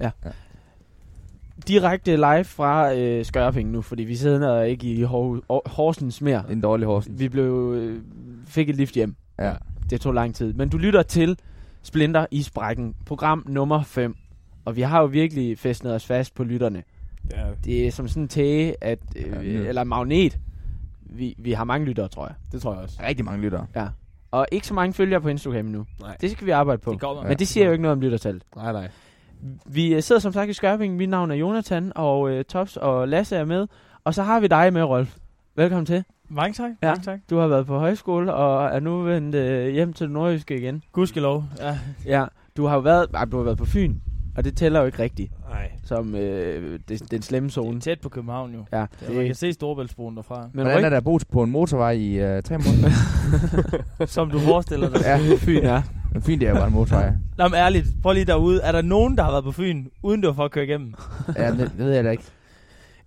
Ja. ja. Direkte live fra øh, Skørping nu, fordi vi sidder ikke i Hor- Hor- Horsens mere. En dårlig Horsens. Vi blev, øh, fik et lift hjem. Ja. Det tog lang tid. Men du lytter til Splinter i Sprækken, program nummer 5. Og vi har jo virkelig festnet os fast på lytterne. Ja. Det er som sådan en tæge, at, øh, Ja, det- eller magnet. Vi, vi har mange lyttere, tror jeg. Det tror jeg også. Rigtig mange lyttere. Ja. Og ikke så mange følgere på Instagram nu. Nej. Det skal vi arbejde på. Det kommer. Men det siger jo ikke noget om lyttertal. Nej, nej. Vi øh, sidder som sagt i Skørping. Mit navn er Jonathan, og øh, Tops og Lasse er med. Og så har vi dig med, Rolf. Velkommen til. Mange tak. Ja. Mange tak. Du har været på højskole og er nu vendt øh, hjem til det nordjyske igen. Gudskelov. Ja. Ja, du har jo været, ej, du har været på Fyn, og det tæller jo ikke rigtigt Nej. som øh, det, den slemme Det er zone. tæt på København jo. Ja, Ja, man kan se Storebæltsbroen derfra. men Hvordan er der at bo på en motorvej i uh, tre måneder? Som du forestiller dig. ja, Fyn er. Men fint det er jo bare en motorvej. Nå, men ærligt. Prøv lige derude. Er der nogen, der har været på Fyn, uden det var for at køre igennem? Ja, det, det ved jeg da ikke.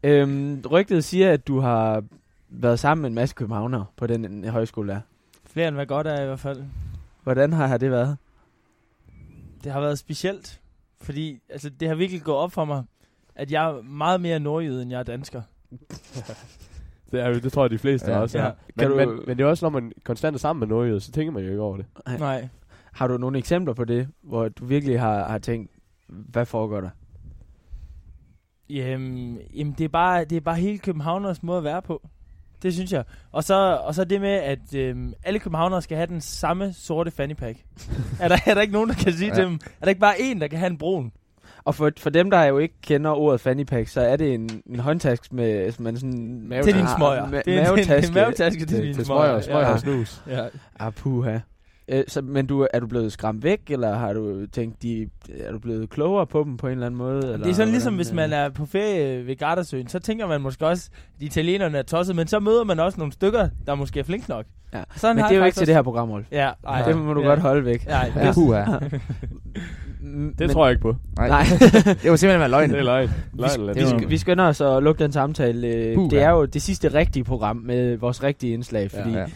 Øhm, rygtet siger, at du har været sammen med en masse københavnere på den øh, højskole der. Flere end hvad godt er i hvert fald. Hvordan har, har det været? Det har været specielt. Fordi altså, det har virkelig gået op for mig, at jeg er meget mere nordjyde, end jeg er dansker. Det, er, det tror jeg, de fleste Ja. også Ja. er. Kan Men, du- men, men det er også, når man konstant er sammen med nordjyder, så tænker man jo ikke over det. Nej. Har du nogle eksempler på det, hvor du virkelig har, har tænkt, hvad foregår der? Jamen, jamen det, er bare, det er bare hele Københavners måde at være på. Det synes jeg. Og så, og så det med, at øhm, alle københavnere skal have den samme sorte fanny pack. er, der, er der ikke nogen, der kan sige Ja. ja. til dem? Er der ikke bare en, der kan have en brun? Og for, for dem, der jo ikke kender ordet fanny pack, så er det en, en håndtask med som man sådan... Mave- Til din Ah, smøger. ma- det er en, en, mavetaske. en mavetaske til, Til, din smøger, smøger Ja. og snus. Ja. Ah, puha. Øh, så, men du, er du blevet skræmt væk, eller har du tænkt, de, er du blevet klogere på dem på en eller anden måde? Eller Det er sådan ligesom, hvis man er på ferie ved Gardasøen, så tænker man måske også, at de italienerne er tosset, men så møder man også nogle stykker, der måske er flink nok. Ja. Sådan Men har det er jo ikke til det her program, Rolf. Ja, ej, Det må du ja. godt holde væk. Nej, Ja. det, Puha. Det tror jeg ikke på. Nej. Nej. det var simpelthen være løgn. Det er løgn. vi, løgn sk- vi, sk- vi skynder os at lukke den samtale. Øh, Puha. Det er jo det sidste rigtige program med vores rigtige indslag, fordi Ja. øh,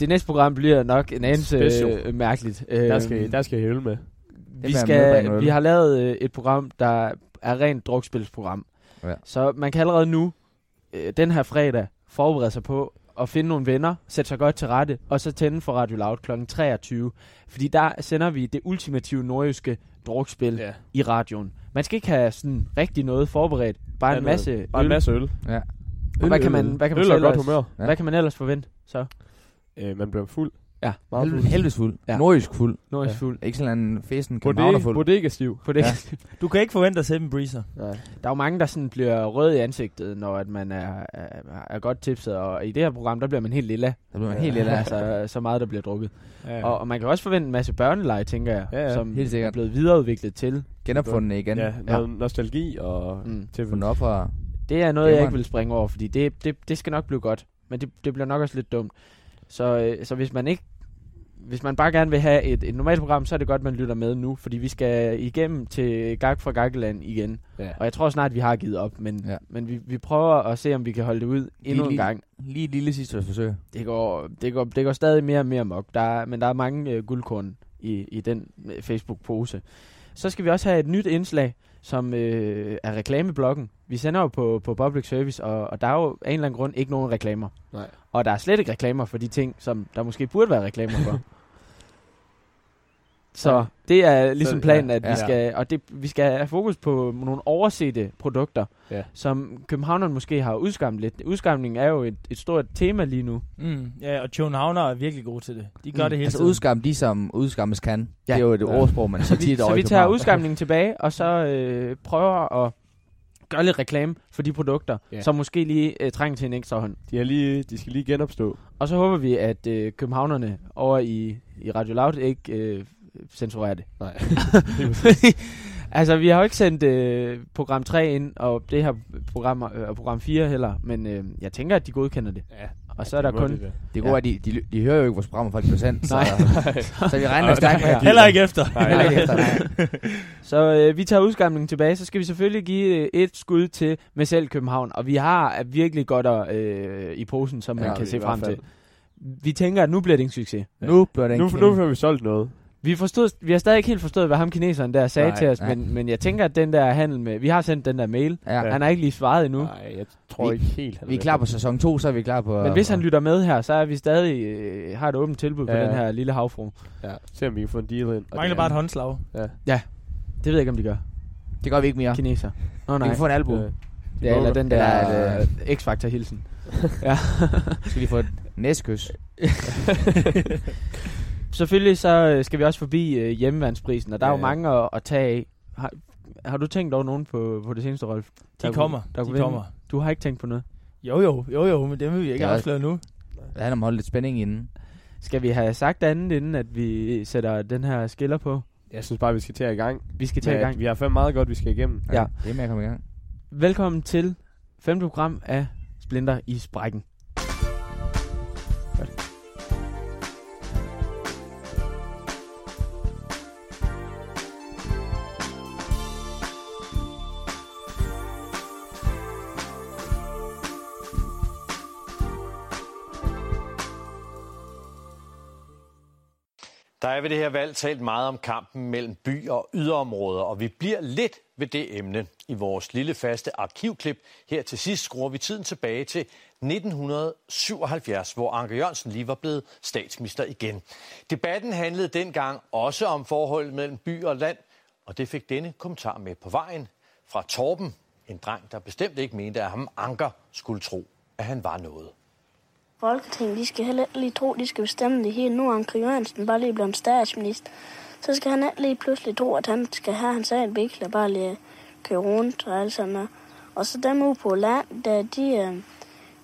det næste program bliver nok en anelse øh, mærkeligt. Der Øh, skal, der skal jeg hælde med. vi, skal, noget. vi har lavet øh, et program, der er rent drukspilsprogram. Ja. Så man kan allerede nu, øh, den her fredag, forberede sig på at finde nogle venner, sætte sig godt til rette, og så tænde for Radio Loud kl. 23. Fordi der sender vi det ultimative nordjyske drukspil Ja. i radioen. Man skal ikke have sådan rigtig noget forberedt. Bare en masse Bare en øl. masse øl. Ja. Og hvad kan man, hvad kan man, øl og godt ellers, humør. Ja. hvad kan man ellers forvente? Så Øh, man bliver fuld. Ja. Meget Helv- fuld. helvedes fuld. Ja. Ja. Nordjysk fuld. nordjysk Ja. fuld. Ikke sådan en festen Bodega, københavnerfuld. bodega stiv. På det. Ja. Du kan ikke forvente at se en breezer. Nej. Der er jo mange, der sådan bliver rød i ansigtet, når at man er, er, er godt tipset, og i det her program, der bliver man helt lilla. Der bliver man helt lille. altså, så meget, der bliver drukket. Ja, ja. Og, og man kan også forvente en masse børneleje, tænker jeg, Ja, ja. som Helt sikkert. er blevet videreudviklet til. Genopfundet igen. ja, noget nostalgi og Mm. til Fundet op fra... Det er noget, jeg ikke vil springe over, fordi det, det, det skal nok blive godt. Men det, det bliver nok også lidt dumt. Så, øh, så hvis man ikke hvis man bare gerne vil have et, et normalt program, så er det godt, man lytter med nu, fordi vi skal igennem til Gag fra Gaggeland igen. Ja. Og jeg tror snart, vi har givet op, men, ja. Men vi, vi prøver at se, om vi kan holde det ud endnu en lige- gang. Lige et lille sidste forsøg. Det går, det går, det går stadig mere og mere mok, der er, men der er mange øh, guldkorn i, i den øh, Facebook-pose. Så skal vi også have et nyt indslag, som øh, er reklamebloggen. Vi sender jo på, på public service, og, og der er jo af en eller anden grund ikke nogen reklamer. Nej. Og der er slet ikke reklamer for de ting, som der måske burde være reklamer for. Så det er ligesom Så- planen, ja, at vi skal, og det, vi skal have fokus på nogle oversete produkter, Ja. som københavnerne måske har udskammet lidt. Udskamning er jo et, et stort tema lige nu. Mm, ja, og Københavner er virkelig gode til det. De gør Mm. det hele Altså tiden. udskam de, som udskammes kan. Ja. Det er jo et Ja. ordsprog, man Så siger vi, tit så vi tager udskamningen tilbage, og så øh, prøver at gøre lidt reklame for de produkter, Ja. som måske lige øh, trænger til en ekstra hånd. De, er lige, de skal lige genopstå. Og så håber vi, at øh, københavnerne over i, i Radio Loud ikke øh, censurerer det. Nej. altså, vi har jo ikke sendt øh, program 3 ind, og det her program, øh, og program 4 heller, men øh, jeg tænker, at de godkender det. ja. Og så er der kun... Det er godt, at de, de, de hører jo ikke vores programmer fra procent, så, Nej. så vi regner stærkt med. Heller ikke efter. Nej, Heller ikke efter. Nej. Så øh, vi tager udskamningen tilbage, så skal vi selvfølgelig give øh, et skud til med selv København, og vi har øh, virkelig godt øh, i posen, som man Ja, kan i se frem til. Vi tænker, at nu bliver det en succes. Nu bliver det en Nu, nu får vi solgt noget. Vi, forstod, vi har stadig ikke helt forstået, hvad ham kineseren der sagde Nej, til os, nej. men, men jeg tænker, at den der handel med... Vi har sendt den der mail. Ja. Han har ikke lige svaret endnu. Nej, jeg tror Vi- ikke helt, Vi er klar på sæson 2, så er vi klar på... Men hvis han lytter med her, så er vi stadig øh, har et åbent tilbud på Ja. den her lille havfru. Ja, se om vi kan få en deal ind. Mangler bare et håndslag. Ja. Det ved jeg ikke, om de gør. Det gør vi ikke mere. Kineser. Nå Vi nej. kan få en albu. Øh, Ja, eller den der Eller- øh, X-Factor-hilsen. ja. Skal de få et næskys? Selvfølgelig så øh, skal vi også forbi øh, hjemmevandsprisen, og der er jo Ja. mange at, at tage af. Har, har du tænkt over nogen på, på det seneste, Rolf? De Der kunne- kommer. der De kunne vinde? kommer. Du har ikke tænkt på noget. Jo, jo, jo, jo, men det vil vi ikke afsløre nu. Det handler om at holde lidt spænding inden. Skal vi have sagt andet, inden at vi sætter den her skiller på? Jeg synes bare, vi skal til i gang. Vi skal til i gang. Vi har fandme meget godt, vi skal igennem. Ja. Det er med at komme i gang. Velkommen til femte program af Splinter i Sprækken. Der er ved det her valg talt meget om kampen mellem by og yderområder, og vi bliver lidt ved det emne. I vores lille faste arkivklip her til sidst skruer vi tiden tilbage til 1977, hvor Anker Jørgensen lige var blevet statsminister igen. Debatten handlede dengang også om forholdet mellem by og land, og det fik denne kommentar med på vejen fra Torben, en dreng, der bestemt ikke mente, at ham Anker skulle tro, at han var noget. Folketinget, de skal heller ikke lige tro, de skal bestemme det hele. Nu er Anker Jørgensen bare lige blevet statsminister. Så skal han ikke lige pludselig tro, at han skal have hans egen bil og bare lige køre rundt og alt sådan noget. Og så dem ude på land, der, de, øh,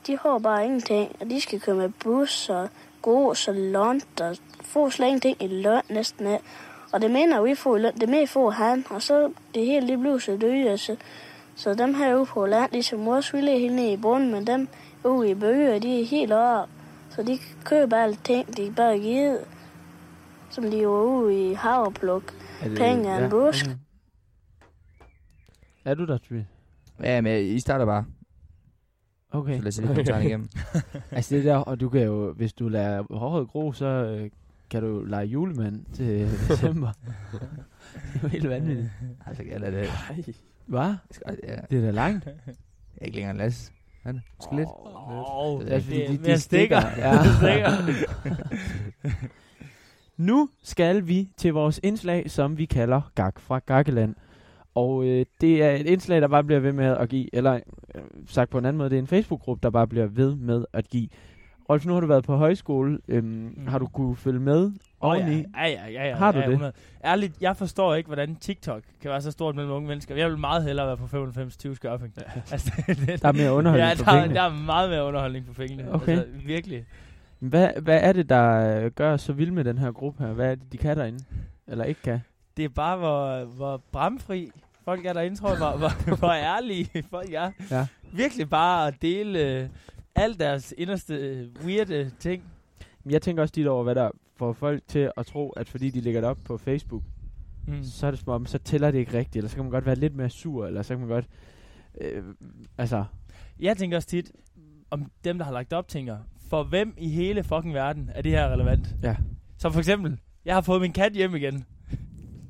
de har bare ingenting. Og de skal køre med bus og gås og lont og få slet ingenting i løn næsten af. Og det mener vi får i løn, det mere får han. Og så det hele lige bliver så dyre. Så, så dem her ude på land, ligesom også ville helt ned i bunden, men dem ude i bøger, de er helt op. Så de køber alle ting, de bare givet. Som de var ude i havrepluk. Penge er en busk. okay. Er du der, Tvi? Ja, men I starter bare. Okay. Så lad os lige kommentaren igennem. Altså det der, og du kan jo, hvis du lader håret gro, så øh, kan du lege julemand til december. det er jo helt vanvittigt. Altså, jeg lader det. Hvad? Ja, Det er da langt. jeg er ikke længere Lasse. Han Måske lidt. Åh, Det det er fordi de- de mere stikker. stikker. Ja. Det. Nu skal vi til vores indslag, som vi kalder Gak fra Gakkeland. Og øh, det er et indslag, der bare bliver ved med at give, eller øh, sagt på en anden måde, det er en Facebook-gruppe, der bare bliver ved med at give. Rolf, nu har du været på højskole. Øhm, mm. Har du kunne følge med oveni? ja. Ja, ja, ja, ja. Har du ja, det? 100. Ærligt, jeg forstår ikke, hvordan TikTok kan være så stort mellem unge mennesker. Jeg vil meget hellere være på 95-20 skørping. Altså, det, Der er mere underholdning ja, der, er- pengene. der er meget mere underholdning for pengene. Okay. Altså, virkelig. Hvad, hvad er det, der øh, gør så vild med den her gruppe her? Hvad er det, de kan derinde? Eller ikke kan? Det er bare, hvor, hvor bramfri folk er derinde, tror jeg. Hvor, hvor, hvor ærlige folk er. Ja. Virkelig bare at dele øh, alt deres inderste øh, weirde ting. Jeg tænker også lidt over, hvad der får folk til at tro, at fordi de lægger det op på Facebook, Mm. så er det som om, så tæller det ikke rigtigt, eller så kan man godt være lidt mere sur, eller så kan man godt, øh, altså, Jeg tænker også tit, om dem, der har lagt op, tænker, for hvem i hele fucking verden er det her relevant? Ja. Som for eksempel, jeg har fået min kat hjem igen.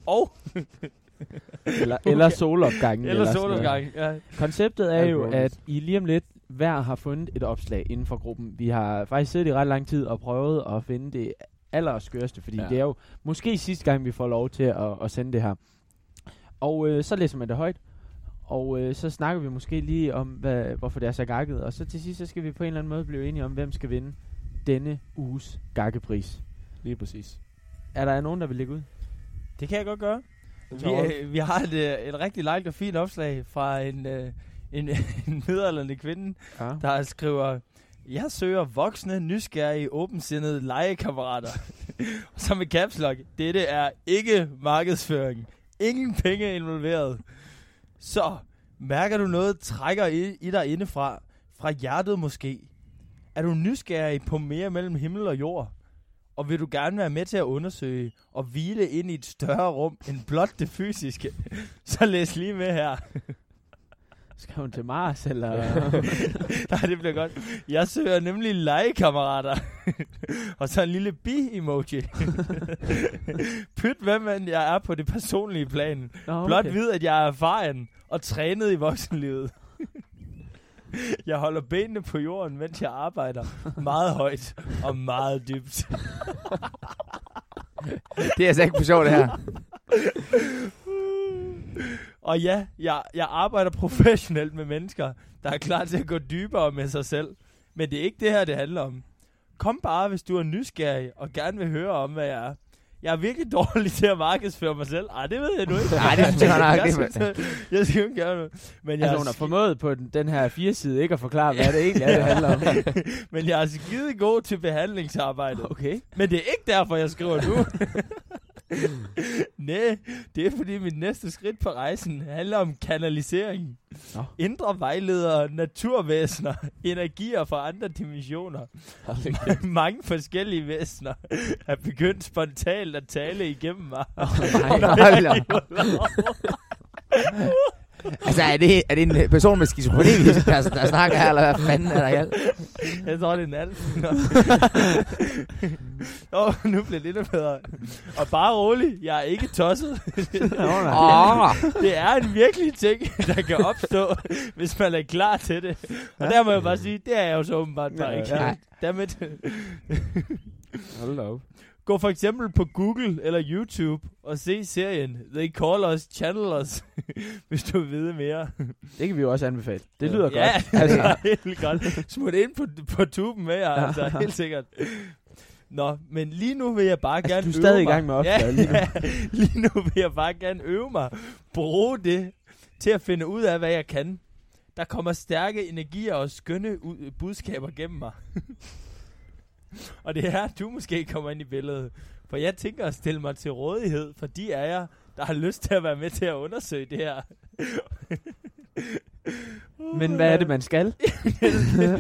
Og, eller, eller solopgangen. eller sådan noget. solopgang. Ja. Konceptet er jo, at I lige om lidt hver har fundet et opslag inden for gruppen. Vi har faktisk siddet i ret lang tid og prøvet at finde det allerskørste, fordi ja. Det er jo måske sidste gang, vi får lov til at, at sende det her. Og øh, så læser man det højt, og øh, så snakker vi måske lige om, hvad, hvorfor det er så gakket. Og så til sidst, så skal vi på en eller anden måde blive enige om, hvem skal vinde denne uges gakkepris. Lige præcis. Er der nogen, der vil lægge ud? Det kan jeg godt gøre. Vi, øh, vi har et, øh, et rigtig like og fint opslag fra en, øh, en, en kvinde, Ja. der skriver, jeg søger voksne, nysgerrige, åbensindede legekammerater. Som i caps lock, dette er ikke markedsføring. Ingen penge involveret. Så, mærker du noget trækker i, i dig indefra? Fra hjertet måske? Er du nysgerrig på mere mellem himmel og jord? Og vil du gerne være med til at undersøge og hvile ind i et større rum end blot det fysiske? Så læs lige med her. Skal hun til Mars, eller? Nej, det bliver godt. Jeg søger nemlig legekammerater. og så en lille bi-emoji. Pyt, hvem end jeg er på det personlige plan. Nå, Okay. Blot vid, at jeg er erfaren og trænet i voksenlivet. Jeg holder benene på jorden, mens jeg arbejder meget højt og meget dybt. Det er altså ikke for sjovt, det her. Og ja, jeg, jeg arbejder professionelt med mennesker, der er klar til at gå dybere med sig selv. Men det er ikke det her, det handler om. Kom bare, hvis du er nysgerrig og gerne vil høre om, hvad jeg er. Jeg er virkelig dårlig til at markedsføre mig selv. Ej, det ved jeg nu ikke. Nej, det synes jeg nok, jeg, synes, jeg, jeg skal jo ikke gøre noget. Men jeg, Altså, hun har formået på den, den her fire side ikke at forklare, hvad det egentlig er, det handler om. men jeg er skide god til behandlingsarbejdet. Okay. Men det er ikke derfor, jeg skriver nu. Nej, det er fordi mit næste skridt på rejsen handler om kanalisering. Nå. Indre vejledere, naturvæsener, energier fra andre dimensioner. Mange forskellige væsener er begyndt spontant at tale igennem mig. Hold op. Altså, er det, er det en person med skizofreni, der, der snakker her, eller hvad fanden er der i alt? Jeg tror, det er en alt. Åh, oh, nu bliver det lidt bedre. Og bare rolig, jeg er ikke tosset. Åh, det er en virkelig ting, der kan opstå, hvis man er klar til det. Og der må jeg bare sige, det er jeg jo så åbenbart bare ikke. ja. Dammit. Hold da op. Gå for eksempel på Google eller YouTube og se serien They Call Us, Channel Us, hvis du vil vide mere. Det kan vi jo også anbefale. Det lyder ja, godt. det Altså, helt godt. Smut ind på, på tuben med jer, altså, helt sikkert. Nå, men lige nu vil jeg bare Altså, gerne du er stadig i gang med opslaget ja, lige nu. ja, lige nu vil jeg bare gerne øve mig. Bruge det til at finde ud af, hvad jeg kan. Der kommer stærke energier og skønne ud- budskaber gennem mig. og det er her, du måske kommer ind i billedet. For jeg tænker at stille mig til rådighed for de af jer, der har lyst til at være med til at undersøge det her. Men hvad er det, man skal?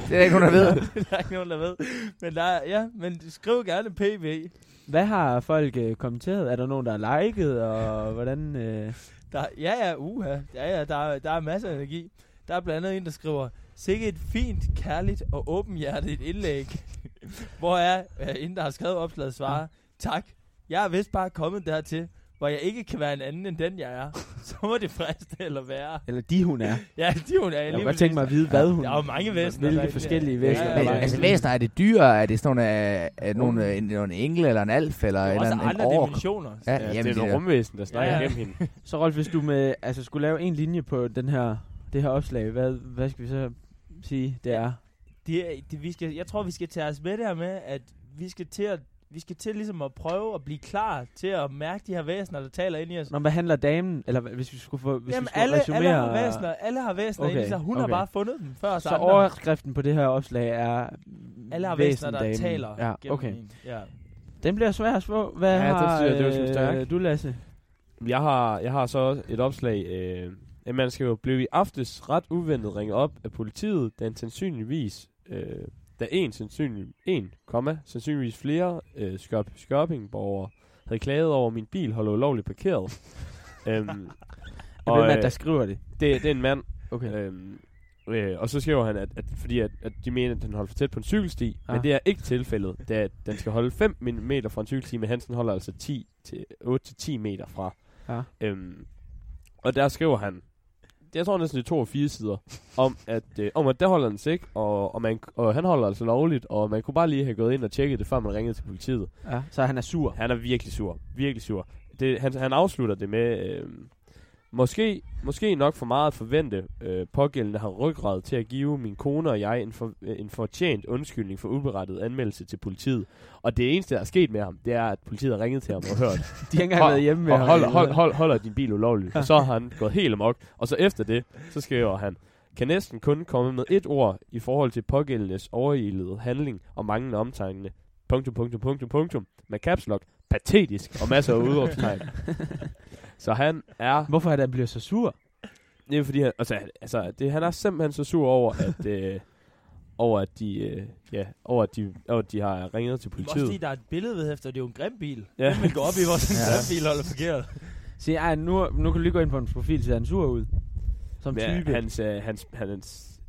det er ikke nogen, der ved. der er ikke nogen, der ved. Men, der er, ja, men skriv gerne PV. Hvad har folk øh, kommenteret? Er der nogen, der har liket, og hvordan... Øh... Der, ja, ja, uha. Ja, ja, der, er- der er masser af energi. Der er blandt andet en, der skriver, Sikke et fint, kærligt og åbenhjertigt indlæg. Hvor er, øh, en, der har skrevet opslaget, svarer, tak. Jeg er vist bare kommet dertil, hvor jeg ikke kan være en anden end den, jeg er. Så må det friste eller være. Eller de, hun er. Ja, de hun er Jeg kunne godt tænke mig at vide, hvad hun... Der er jo mange væsener. Hvilke forskellige Ja, væsener ja, Men, var. altså, væsener, er det dyr? Er det sådan nogle, er, er nogle, en, nogle engle, eller en alf, eller, er eller også en, en andre ork? dimensioner. Ja, Ja, jamen, det er der- rumvæsen, der snakker Ja, ja, ja. hende. Så Rolf, hvis du med, altså, skulle lave en linje på den her, det her opslag, hvad, hvad skal vi så sige, det er? det, det, vi skal, jeg tror, vi skal tage os med det her med, at vi skal til at vi skal til ligesom at prøve at blive klar til at mærke de her væsener, der taler ind i os. Når hvad handler damen, eller hvis vi skulle få, hvis Jamen, vi skulle alle, alle har resumere- væsener, alle har væsener Okay, ind i sig. Hun har okay. bare fundet dem før os Så andre. overskriften på det her opslag er alle har væsener, der væsendamen. taler Ja, okay. en. Ja. Den bliver svær at få. Hvad Ja, det har synes jeg, det var øh, du, Lasse? Jeg har, jeg har så et opslag. Øh, at man skal jo blive i aftes ret uventet ringet op af politiet, da en sandsynligvis, øh, da en sandsynlig, en, komma, sandsynligvis flere øh, skørp, skørpingborgere havde klaget over, at min bil holder ulovligt parkeret. øhm, Og, Hvem er det, øh, der skriver det? det, det er en mand, Okay. Øhm, øh, og så skriver han, at, at fordi at, at de mener, at den holder for tæt på en cykelsti, Ja. men det er ikke tilfældet. Det at den skal holde 5 mm fra en cykelsti, men Hansen holder altså 10 til 8-10 meter fra. Ja. Øhm, og der skriver han, jeg tror næsten det er to og fire sider, om at, øh, om at der holder den sig og, og, man, og han holder altså lovligt, og man kunne bare lige have gået ind og tjekket det, før man ringede til politiet. Ja, så han er sur. Han er virkelig sur. Virkelig sur. Det, han, han afslutter det med, øh, måske, måske nok for meget at forvente, øh, pågældende har ryggrad til at give min kone og jeg en, for, øh, en fortjent undskyldning for uberettet anmeldelse til politiet. Og det eneste, der er sket med ham, det er, at politiet har ringet til ham og hørt, De har ikke engang været hjemme med og ham. hold, hold, hold, holder din bil ulovligt. Og så har han gået helt amok. Og så efter det, så skriver han, kan næsten kun komme med et ord i forhold til pågældendes overildede handling og manglende omtegnende. Punktum, punktum, punktum, punktum. Med caps lock. Patetisk. Og masser af udråbstegn. så han er... Hvorfor er han blevet så sur? Det er fordi, han, altså, altså det, han er simpelthen så sur over, at... Øh, over at de, øh, ja, over at de, over at de har ringet til Du må også politiet. sige, der er et billede ved efter, det er jo en grim bil. Ja. Hvem vil gå op i, hvor sådan en Ja. grim bil holder parkeret? Se, ej, nu, nu kan du lige gå ind på hans profil, så han sur ud. Som Ja, type. hans, øh, hans, hans,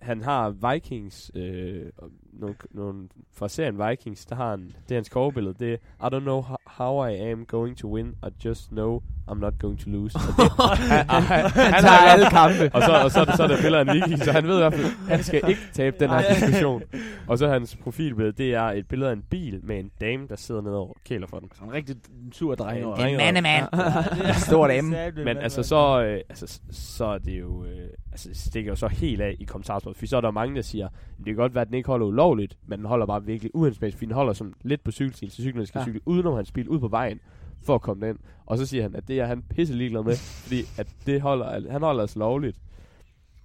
han har Vikings, øh, nogle, nogle, fra serien Vikings, der har han, det er hans coverbillede, det er, I don't know ho- how I am going to win, I just know I'm not going to lose. Og det, han, han, han, Han tager alle kampe. og så, og så, er det, så er der et billede af viking, så han ved i hvert fald, han skal ikke tabe den her diskussion. Og så hans profilbillede, det er et billede af en bil med en dame, der sidder ned og kæler for den. Sådan en rigtig sur dreng. En over. dreng. En mandemand. Ja, Stor dame. Satme, Men altså så, øh, altså, så er det jo, øh, altså det stikker jo så helt af i kommentarsporet, for så er der mange, der siger, det kan godt være, at den ikke holder ulovligt, men den holder bare virkelig uhensigtsmæssigt, fordi den holder sådan lidt på cykelstil, så cyklen skal Ja. cykle udenom hans bil, ud på vejen, for at komme ind. Og så siger han, at det er han pisse ligeglad med, fordi at det holder, han holder altså lovligt.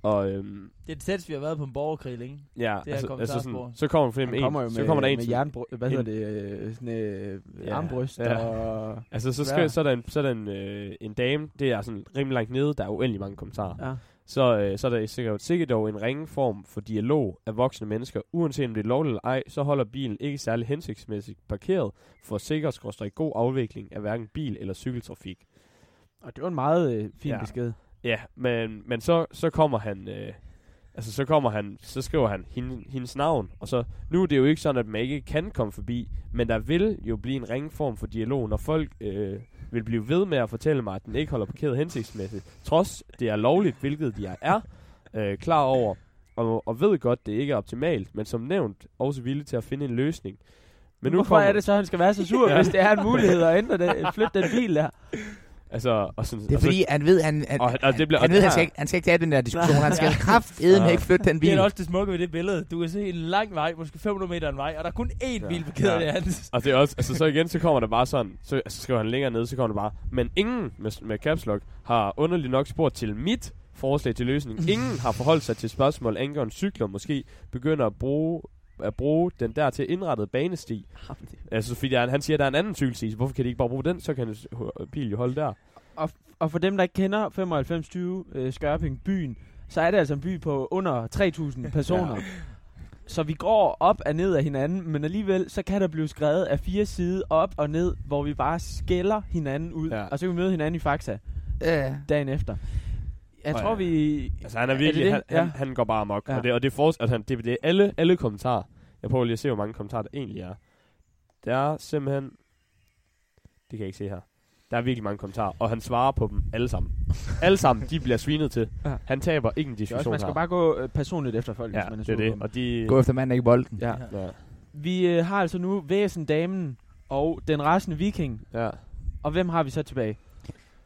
Og øhm, Det er det tætteste, vi har været på en borgerkrig længe. ja, Det er altså, altså sådan, så kommer Han en, kommer jo så med, kommer der en, med jernbryst, hvad hedder det, øh, sådan øh, Ja, armbryst ja. og... Altså, så, skal, så er der, en, så er der en, øh, en dame, det er sådan rimelig langt nede, der er uendelig mange kommentarer. Ja. Så, øh, så er der sikkert, sikkert dog en ringe form for dialog af voksne mennesker. Uanset om det er lovligt eller ej, så holder bilen ikke særlig hensigtsmæssigt parkeret for sikker skråstrej god afvikling af hverken bil- eller cykeltrafik. Og det var en meget øh, fin Ja. besked. Ja, men, men så, så kommer han... Øh, altså, så kommer han... Så skriver han hende, hendes navn. Og så... Nu er det jo ikke sådan, at man ikke kan komme forbi. Men der vil jo blive en ringe form for dialog, når folk øh, vil blive ved med at fortælle mig, at den ikke holder parkeret hensigtsmæssigt. Trods det er lovligt, hvilket jeg er øh, klar over. Og, og ved godt, det ikke er optimalt. Men som nævnt, også villig til at finde en løsning. Men Hvorfor er det så, han skal være så sur, Ja. hvis det er en mulighed at ændre det, flytte den bil der? Altså, og sådan, Det er og så- fordi, han ved, han, han, Og- og det bliver- han, og ved, det han, skal ikke, han skal ikke tage den der diskussion. Han skal Ja. kraftedeme Ja. ikke flytte den Det bil. er også det smukke ved det billede. Du kan se en lang vej, måske 500 meter en vej, og der er kun én Ja. bil parkeret Ja. det hans. Og det er også, altså så igen, så kommer der bare sådan, så altså, skriver han længere ned, så kommer der bare, men ingen med, med caps lock har underligt nok spurgt til mit forslag til løsning. Ingen har forholdt sig til spørgsmål angående cykler, måske begynder at bruge at bruge den der til indrettet banesti. Altså, fordi der er, han siger, at der er en anden cykelsti, så hvorfor kan de ikke bare bruge den? Så kan en bil jo holde der. Og, og for dem, der ikke kender 9520 øh, Skørping byen, så er det altså en by på under 3000 personer. Ja. Så vi går op og ned af hinanden, men alligevel så kan der blive skrevet af fire sider op og ned, hvor vi bare skælder hinanden ud, Ja. og så kan vi møde hinanden i Faxa Ja. dagen efter. Jeg tror, vi... Altså, han er det virkelig, det? han, Ja. han, han går bare amok. Ja. Og det, og det er, for, altså, han, det, det er alle, alle kommentarer. Jeg prøver lige at se, hvor mange kommentarer der egentlig er. Der er simpelthen... Det kan jeg ikke se her. Der er virkelig mange kommentarer, og han svarer på dem alle sammen. alle sammen, de bliver svinet til. Ja. Han taber ikke en er diskussion også, man skal her. bare gå øh, personligt efter folk, ja, hvis man er det er det. dem. Og de... Gå efter manden, ikke bolden. Ja. Ja, Vi øh, har altså nu Væsen-damen og den rasende viking. ja. Og hvem har vi så tilbage?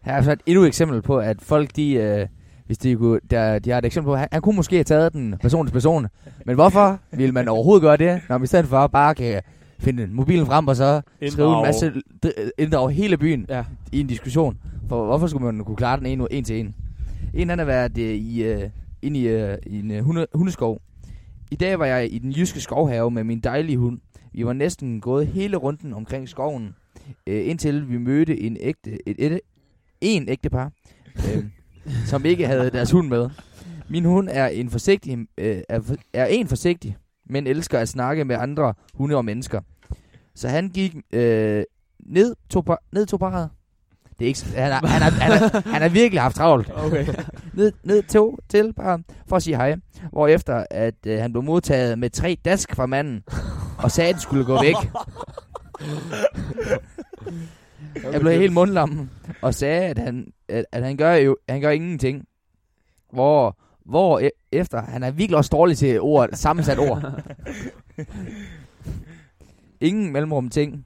Her er så et endnu eksempel på, at folk, de, øh, hvis de, kunne, der, de har et eksempel på, han, han kunne måske have taget den person til person. Men hvorfor vil man overhovedet gøre det, når man i stedet for bare kan finde mobilen frem og så skrive en Inddrage- masse, dr- inddrage hele byen Ja. i en diskussion. For hvorfor skulle man kunne klare den en, en til en? En anden har været øh, i, øh, inde i, øh, i en øh, hunde, hundeskov. I dag var jeg i den jyske skovhave med min dejlige hund. Vi var næsten gået hele runden omkring skoven, øh, indtil vi mødte en ægte, et, et, en ægte par, øh, som ikke havde deres hund med. Min hund er en forsigtig, øh, er, for- er en forsigtig, men elsker at snakke med andre hunde og mennesker. Så han gik øh, ned to, par, ned to parret. Det er ikke, han, har, han, har, han, har, han har virkelig haft travlt. Okay. Ned, ned to til parret for at sige hej. Hvorefter at øh, han blev modtaget med tre dask fra manden, og sagde, at det skulle gå væk. Jeg blev helt mundlam og sagde, at han, at, at han, gør jo, han gør ingenting. Hvor, hvor e- efter, han er virkelig også dårlig til ord, sammensat ord. Ingen mellemrum ting.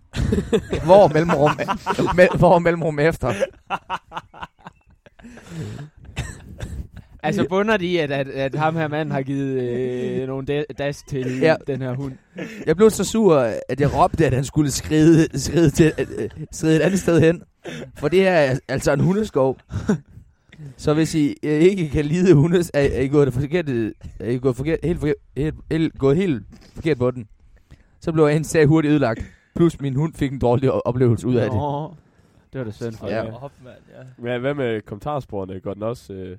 Hvor mellemrum, me, hvor mellemrum efter. Altså bunder de, at, at, at ham her mand har givet øh, nogle da- das til Ja. den her hund? Jeg blev så sur, at jeg råbte, at han skulle skride, skride, til, øh, skride et andet sted hen. For det her er altså en hundeskov. Så hvis I øh, ikke kan lide hundes, er, er I gået, det forkerte, er I gået, forkert, helt, forkert, helt, helt, gået helt forkert på den. Så blev en sag hurtigt ødelagt. Plus min hund fik en dårlig oplevelse ud af det. Nå, det var da synd for Ja. Hoffmann, ja. Men hvad med kommentarsporene? Går den også... Øh,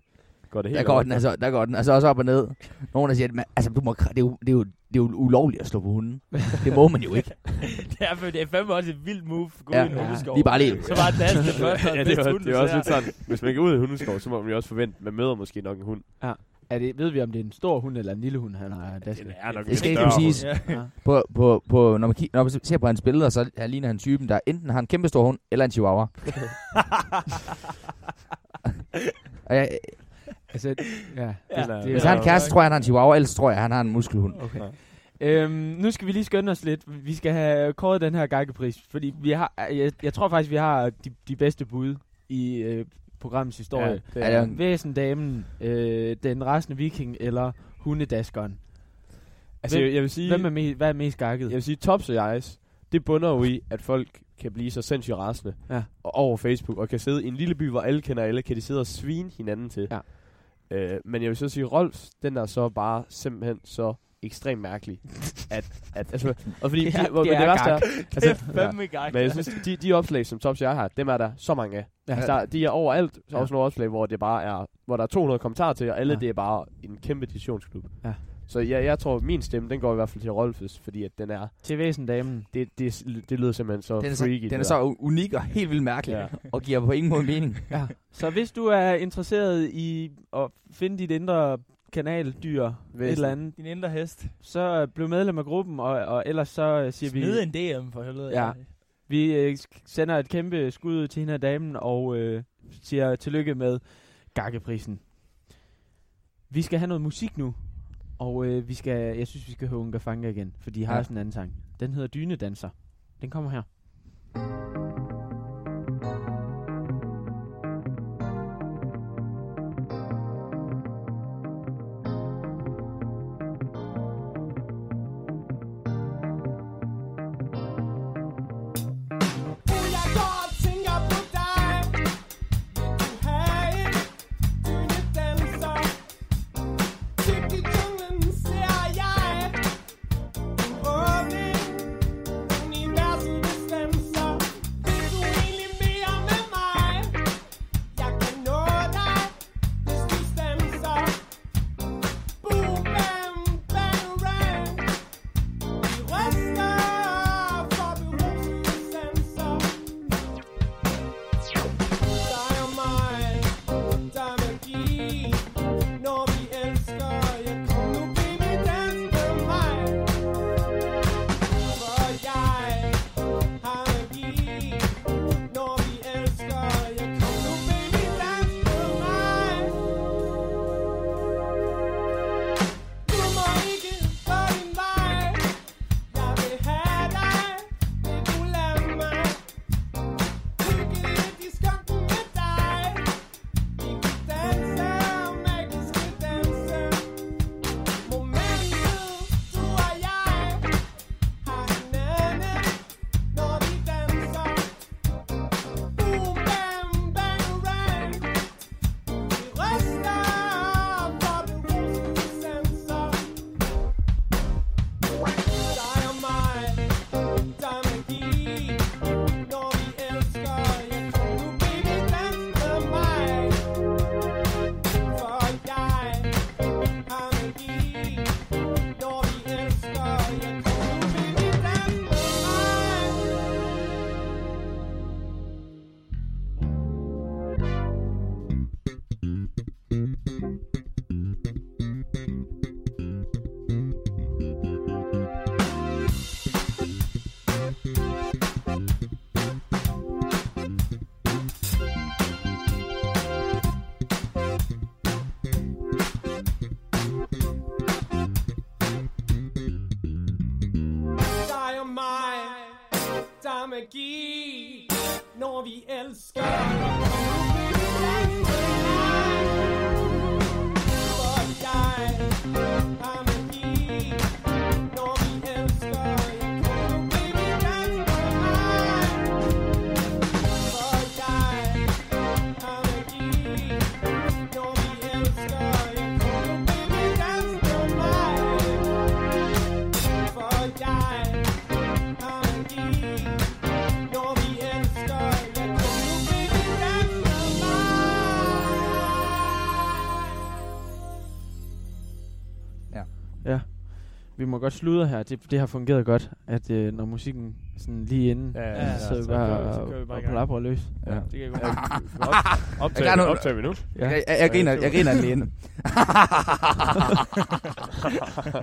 går det helt Der går den altså, der går den altså også op og ned. Nogen der siger, at man, altså, du må, det, er jo, det, er jo, det er jo ulovligt at slå på hunden. Det må man jo ikke. Det er, for- det er fandme også et vildt move gå Ja. i en hundeskov. Lige bare lige. Så var det det første. ja, det, er, også- det er også lidt sådan, hvis man går ud i hundeskov, så må man jo også forvente, at man møder måske nok en hund. Ja. Er det, ved vi, om det er en stor hund eller en lille hund, han har Det dasket? er nok Det skal ikke siges. Ja. På, på, på, når, man kig, når man ser på hans billeder, så er- ligner han typen, der enten har en kæmpe stor hund, eller en chihuahua. og jeg, Altså, ja. Ja, det, hvis det, han har en kæreste, tror jeg, han har en chihuahua, ellers tror jeg, han har en muskelhund. Okay. Øhm, nu skal vi lige skynde os lidt. Vi skal have kåret den her gakkepris, fordi vi har, jeg, jeg tror faktisk, vi har de, de bedste bud i øh, programmets historie. Ja, Ja. det Er er, Væsendamen, øh, den rasende viking eller hundedaskeren. altså, hvem- jeg, jeg vil sige, Hvem er, me, hvad er mest gakket? jeg vil sige, tops og ice, det bunder jo i, at folk kan blive så sindssygt rasende Ja. og over Facebook, og kan sidde i en lille by, hvor alle kender alle, kan de sidde og svine hinanden til. Ja. Øh, men jeg vil så sige, Rolfs, den er så bare simpelthen så ekstremt mærkelig. at, at, altså, og fordi, Det de, er- hvor, det men det er værste er, gak. Det er altså, fandme gang. men jeg synes, de, de opslag, som Tops jeg har, dem er der så mange af. Ja. Altså, der, de er overalt. Så er Ja. også nogle opslag, hvor det bare er, hvor der er 200 kommentarer til, og alle Ja. det er bare en kæmpe diskussionsklub. Ja. Så jeg, jeg tror, min stemme, den går i hvert fald til Rolfes, fordi at den er, Til væsendamen. det, det, det lyder simpelthen så Den er så, freaky. den det er der. så unik og helt vildt mærkelig, Ja. ja. og giver på ingen måde mening. Ja. Så hvis du er interesseret i at finde dit indre kanaldyr, et Væsen. eller andet, Din indre hest. så øh, bliv medlem af gruppen, og, og ellers så øh, siger vi... Smid en DM for helvede. Ja. Vi øh, sender et kæmpe skud ud til hende af damen, og øh, siger tillykke med gakkeprisen. Vi skal have noget musik nu, og øh, vi skal, jeg synes, vi skal høre Unga Fanga igen, for de har Ja. sådan en anden sang. Den hedder Dynedanser. Den kommer her. Må godt sludre her. Det, det har fungeret godt, at øh, når musikken sådan lige inden, Ja, ja, ja, så, så så bare kører så kører vi bare og løs. Ja. Det kan jeg godt. Ja, op, Jeg optager, kan vi, nu- optager vi nu? Ja. Jeg, jeg, jeg, griner, jeg griner alene.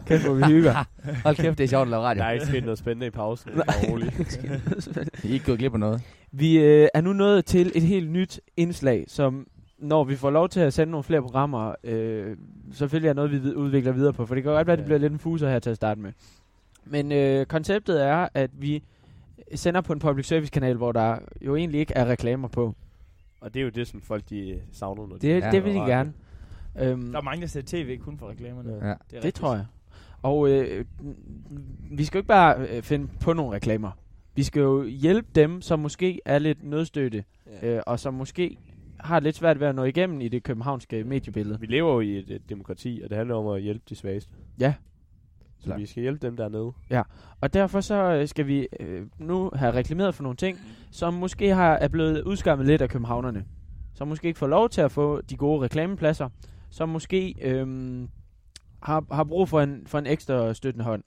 Kæft, hvor vi hygger. Hold kæft, det er sjovt at lave radio. Der er ikke sket noget spændende i pausen. Bare rolig. I er ikke gået glip af noget. Vi øh, er nu nået til et helt nyt indslag, som når vi får lov til at sende nogle flere programmer, øh, selvfølgelig er noget, vi vid- udvikler videre på, for det kan godt være, at det bliver lidt en fuser her til at starte med. Men øh, konceptet er, at vi sender på en public service kanal, hvor der jo egentlig ikke er reklamer på. Og det er jo det, som folk de savner, når Det, de det vil de gerne. Øhm, Der er mange, der ser tv kun for reklamerne. Ja. Det, er det rigtigt. tror jeg. Og øh, vi skal jo ikke bare øh, finde på nogle reklamer. Vi skal jo hjælpe dem, som måske er lidt nødstøtte, Ja. øh, og som måske har lidt svært ved at nå igennem i det københavnske mediebillede. Vi lever jo i et, et demokrati, og det handler om at hjælpe de svageste. Ja. Så Klart. vi skal hjælpe dem dernede. Og derfor så øh, skal vi øh, nu have reklameret for nogle ting, som måske har, er blevet udskammet lidt af københavnerne. Som måske ikke får lov til at få de gode reklamepladser. Som måske øhm, har, har brug for en, for en ekstra støttende hånd.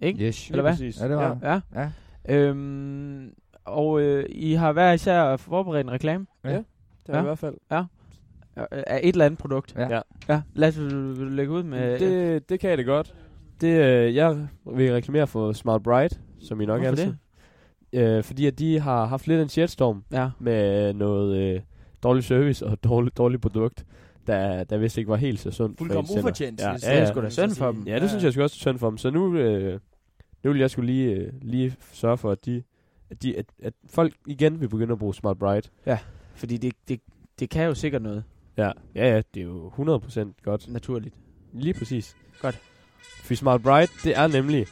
Ikke? Yes. Eller hvad? Ja, det var Ja. Ja. Øhm, og øh, I har hver især forberedt en reklame Det er Ja. i hvert fald. øh, af et eller andet produkt. Ja. Ja. Ja, lad os vil, vil du lægge ud med... Det, det kan jeg det godt. Det, øh, jeg vil reklamere for Smart Bright, som I nok Hvorfor altid. Øh, fordi at de har haft lidt af en shitstorm Ja. med noget øh, dårlig service og dårlig, dårlig produkt, der, der vist ikke var helt så sundt. for Fuldkommen ufortjent. Ja, ja, det er ja. sgu da synd for dem. Ja, det synes jeg også er synd for dem. Så nu, øh, nu vil jeg skulle lige, øh, lige sørge for, at, de, at, de, at, at folk igen vil begynde at bruge Smart Bright. Fordi det, det, det kan jo sikkert noget, Ja, ja, ja det er jo 100% godt. naturligt. Lige præcis. Godt. For Smart Bright, det er nemlig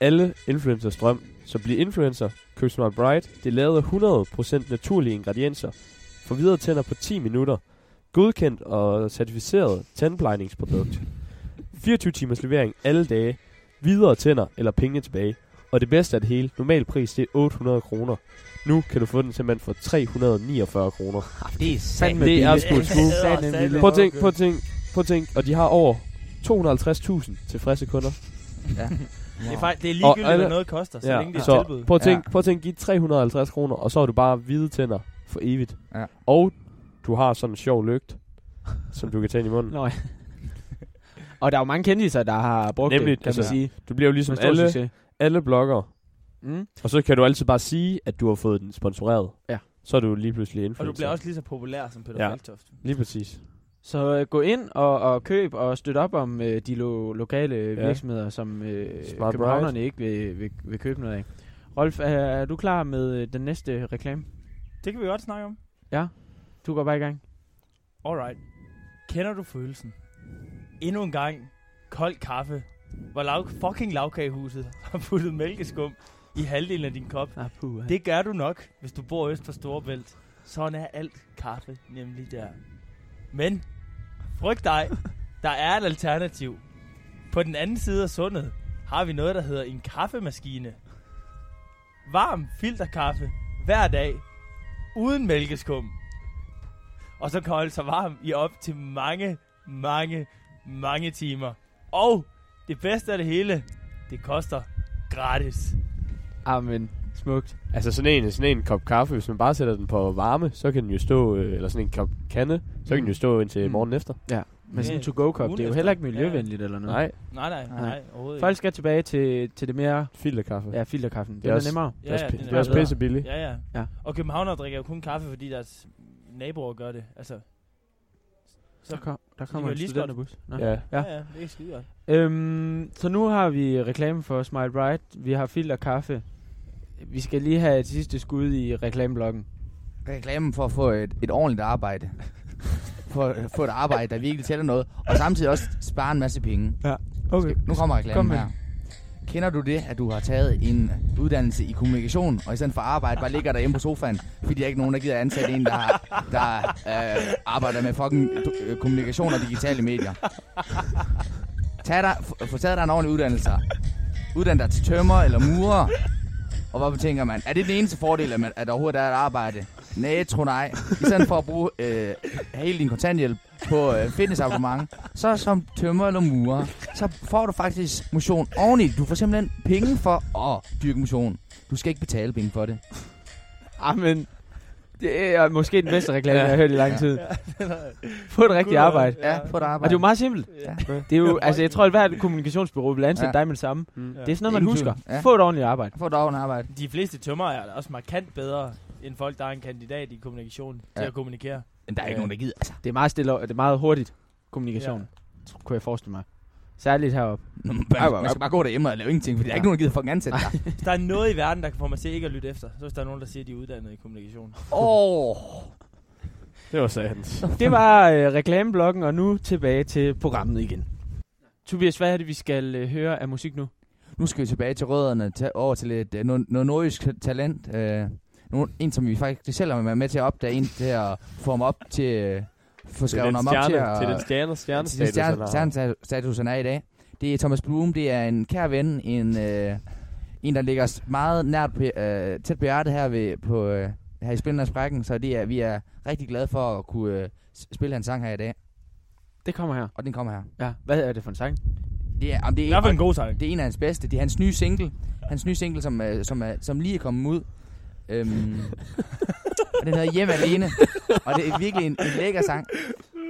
alle influencers drøm. Så bliv influencer, køb Smart Bright. Det er lavet af 100% naturlige ingredienser. For videre tænder på 10 minutter. Godkendt og certificeret tandplejningsprodukt. 24 timers levering alle dage. Videre tænder eller penge tilbage. Og det bedste af det hele, normal pris det er 800 kroner. Nu kan du få den simpelthen for 349 kroner. Det er Fandme det er sgu et billigt. Prøv at tænk, prøv at tænk, prøv at tænk, og de har over 250.000 tilfredse kunder. Ja. Det er, faktisk, det er Og ligegyldigt, alle- hvad noget koster, så længe det er så tilbud. prøv at tænk, Ja. prøv at tænk, giv 350 kroner, og så har du bare hvide tænder for evigt. Ja. Og du har sådan en sjov lygt, som du kan tage ind i munden. Nå, ja. og der er jo mange kendiser, der har brugt Nemlig, det, kan altså, man sige. Du bliver jo ligesom alle, succes. Alle blogger, Mm. og så kan du altid bare sige, at du har fået den sponsoreret. Ja. Så er du lige pludselig influencer. Og du bliver også lige så populær som Peter Ja. ja. Faltoft. Lige præcis. Så øh, gå ind og, og køb og støt op om øh, de lo- lokale Ja. virksomheder, som øh, Smart københavnerne ikke vil, vil, vil købe noget af. Rolf, er, er du klar med øh, den næste reklame? Det kan vi godt snakke om. Du går bare i gang. Alright. Kender du følelsen? Endnu en gang kold kaffe, hvor lav, fucking lavkagehuset har puttet mælkeskum i halvdelen af din kop. Ah, puh, Det gør du nok, hvis du bor øst for Storebælt. Sådan er alt kaffe nemlig der. Men, frygt dig, der er et alternativ. På den anden side af sundet har vi noget, der hedder en kaffemaskine. Varm filterkaffe hver dag, uden mælkeskum. Og så kan holde sig varm i op til mange, mange, mange timer. Og det bedste af det hele, det koster gratis. Amen. Smukt. Altså sådan en, sådan en kop kaffe, hvis man bare sætter den på varme, så kan den jo stå, øh, eller sådan en kop kande, så kan den jo stå indtil Mm. morgen efter. Med sådan en Ja, to-go-kop. Det er jo heller ikke Ja, ja. miljøvenligt eller noget. Nej, Nej, nej, Nej. nej, overhovedet Folk skal tilbage til, til det mere filterkaffe. ja, filterkaffen. Det Det er også- nemmere. Det er også, Ja, ja, det er også pisse billigt. Ja, ja, Ja. Og københavnere drikker jo kun kaffe, fordi deres naboer gør det. Altså, Der, kom, der de kommer kan en studenterbus. Nå. Ja. Ja. ja, ja det er skide godt. Øhm, så nu har vi reklame for Smile Bright. Vi har filter kaffe. Vi skal lige have et sidste skud i reklameblokken. Reklamen for at få et, et ordentligt arbejde. for at få et arbejde, der virkelig tæller noget. Og samtidig også spare en masse penge. Okay. Nu kommer Kom reklamen med her. Kender du det, at du har taget en uddannelse i kommunikation, og i stedet for arbejde bare ligger derhjemme på sofaen, fordi der er ikke nogen, der gider ansætte en, der, har- der øh, arbejder med fucking øh, kommunikation og digitale medier? Tag dig, f- få taget dig en ordentlig uddannelse. Uddan dig til tømmer eller murer. Og hvorfor tænker man, er det den eneste fordel, at, man, at der overhovedet er et arbejde? Nej, tror nej. I stedet for at bruge øh, hele din kontanthjælp på øh, fitnessabonnement, så som tømmer eller murer, så får du faktisk motion oveni. Du får simpelthen penge for at dyrke motion. Du skal ikke betale penge for det. Ah, men det er måske den bedste reklame, jeg har hørt i lang Ja. tid. Få et rigtigt arbejde. Ja, få et Og det arbejde. er jo meget simpelt. Ja. Det er jo, altså jeg tror, at hvert kommunikationsbureau vil ansætte Ja. dig med det samme. Mm. Det er sådan noget, man husker. Ja. Få et ordentligt arbejde. Få et ordentligt arbejde. De fleste tømmer er også markant bedre end folk, der er en kandidat i kommunikation til Ja. at kommunikere. Men der er ikke Ja. nogen, der gider. Altså, Det er meget stille, og det er meget hurtigt kommunikation, ja. kunne jeg forestille mig. Særligt heroppe. man, man skal bare gå derhjemme og lave ingenting, fordi der er ikke nogen, der gider fucking ansætte dig. Hvis der er noget i verden, der kan få mig til ikke at lytte efter, så hvis der er nogen, der siger, at de er uddannet i kommunikation. Åh. Det var sandt. Det var øh, reklameblokken, og nu tilbage til programmet igen. Tobias, hvad er det, vi skal øh, høre af musik nu? Nu skal vi tilbage til rødderne, til, over til lidt, øh, noget, noget nordisk talent. Øh, nogen, en, som vi faktisk selv har været med til at opdage, en til at få ham op til, øh, få skrevet ham op til, stjerne, at, til den stjerne, til den har. stjerne, stjernestatus, han er i dag. Det er Thomas Blum, det er en kær ven, en, øh, en der ligger meget nært på, øh, tæt på hjertet her, ved, på, øh, her i Spillernes Brækken, så det er, vi er rigtig glade for at kunne øh, spille hans sang her i dag, Det kommer her. og den kommer her. Ja, hvad er det for en sang? Det er, om det er, hvert fald en god sang. det er en af hans bedste. Det er hans nye single. Hans nye single, som, øh, som, er, som lige er kommet ud. Øhm, og den hedder Hjem Alene. Og det er virkelig en, en lækker sang.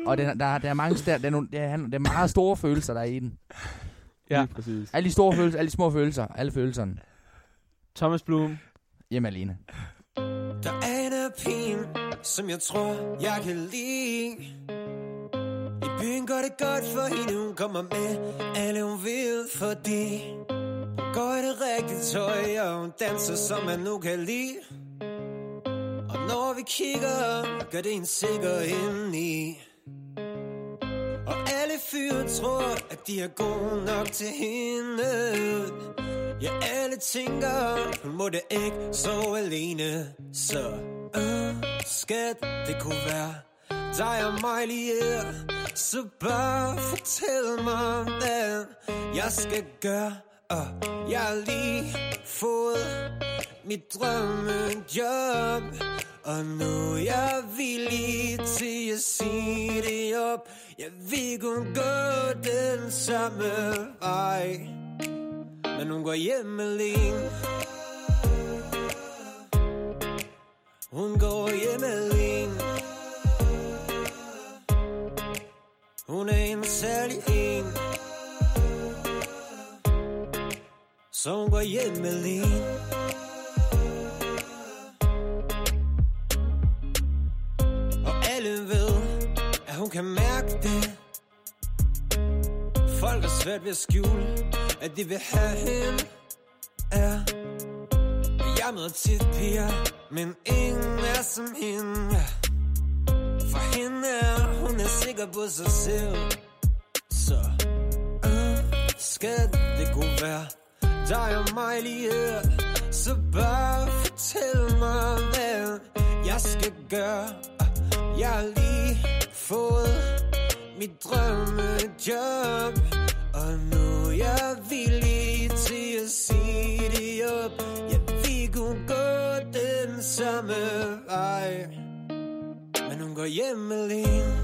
Og den, der, der er mange der, der, er nogle, der, er, der er meget store følelser, der er i den. Ja. Lige præcis. Alle de store følelser, alle de små følelser, alle følelserne. Thomas Blum. Hjem Alene. Der er en pige, som jeg tror, jeg kan lide. I byen går det godt for hende, hun kommer med alle hun vil, fordi går i det rigtige tøj, og hun danser, som man nu kan lide. Og når vi kigger, gør det en sikker indeni. i. Og alle fyre tror, at de er gode nok til hende. Ja, alle tænker, hun må det ikke så alene. Så, øh, skat, det kunne være dig og mig lige her. Så bare fortæl mig, hvad jeg skal gøre. Og jeg har lige fået mit drømmejob. Og nu er jeg villig til at sige det op. Jeg vil kun gå den samme vej. Men hun går hjem alene Hun går hjem alene Hun er en særlig en Så hun går hjem alene Og alle ved At hun kan mærke det. Folk er svært ved at skjule At de vil have hende. Ja. Jeg møder tit piger Men ingen er som hende. For hende er Hun er sikker på sig selv. Så uh, skal det kunne være dig og mig lige her Så bare fortæl mig Hvad jeg skal gøre. Jeg har lige fået mit drømmejob Og nu er jeg villig til at sige det op. Ja, vi kunne gå den samme vej Men hun går hjem alene.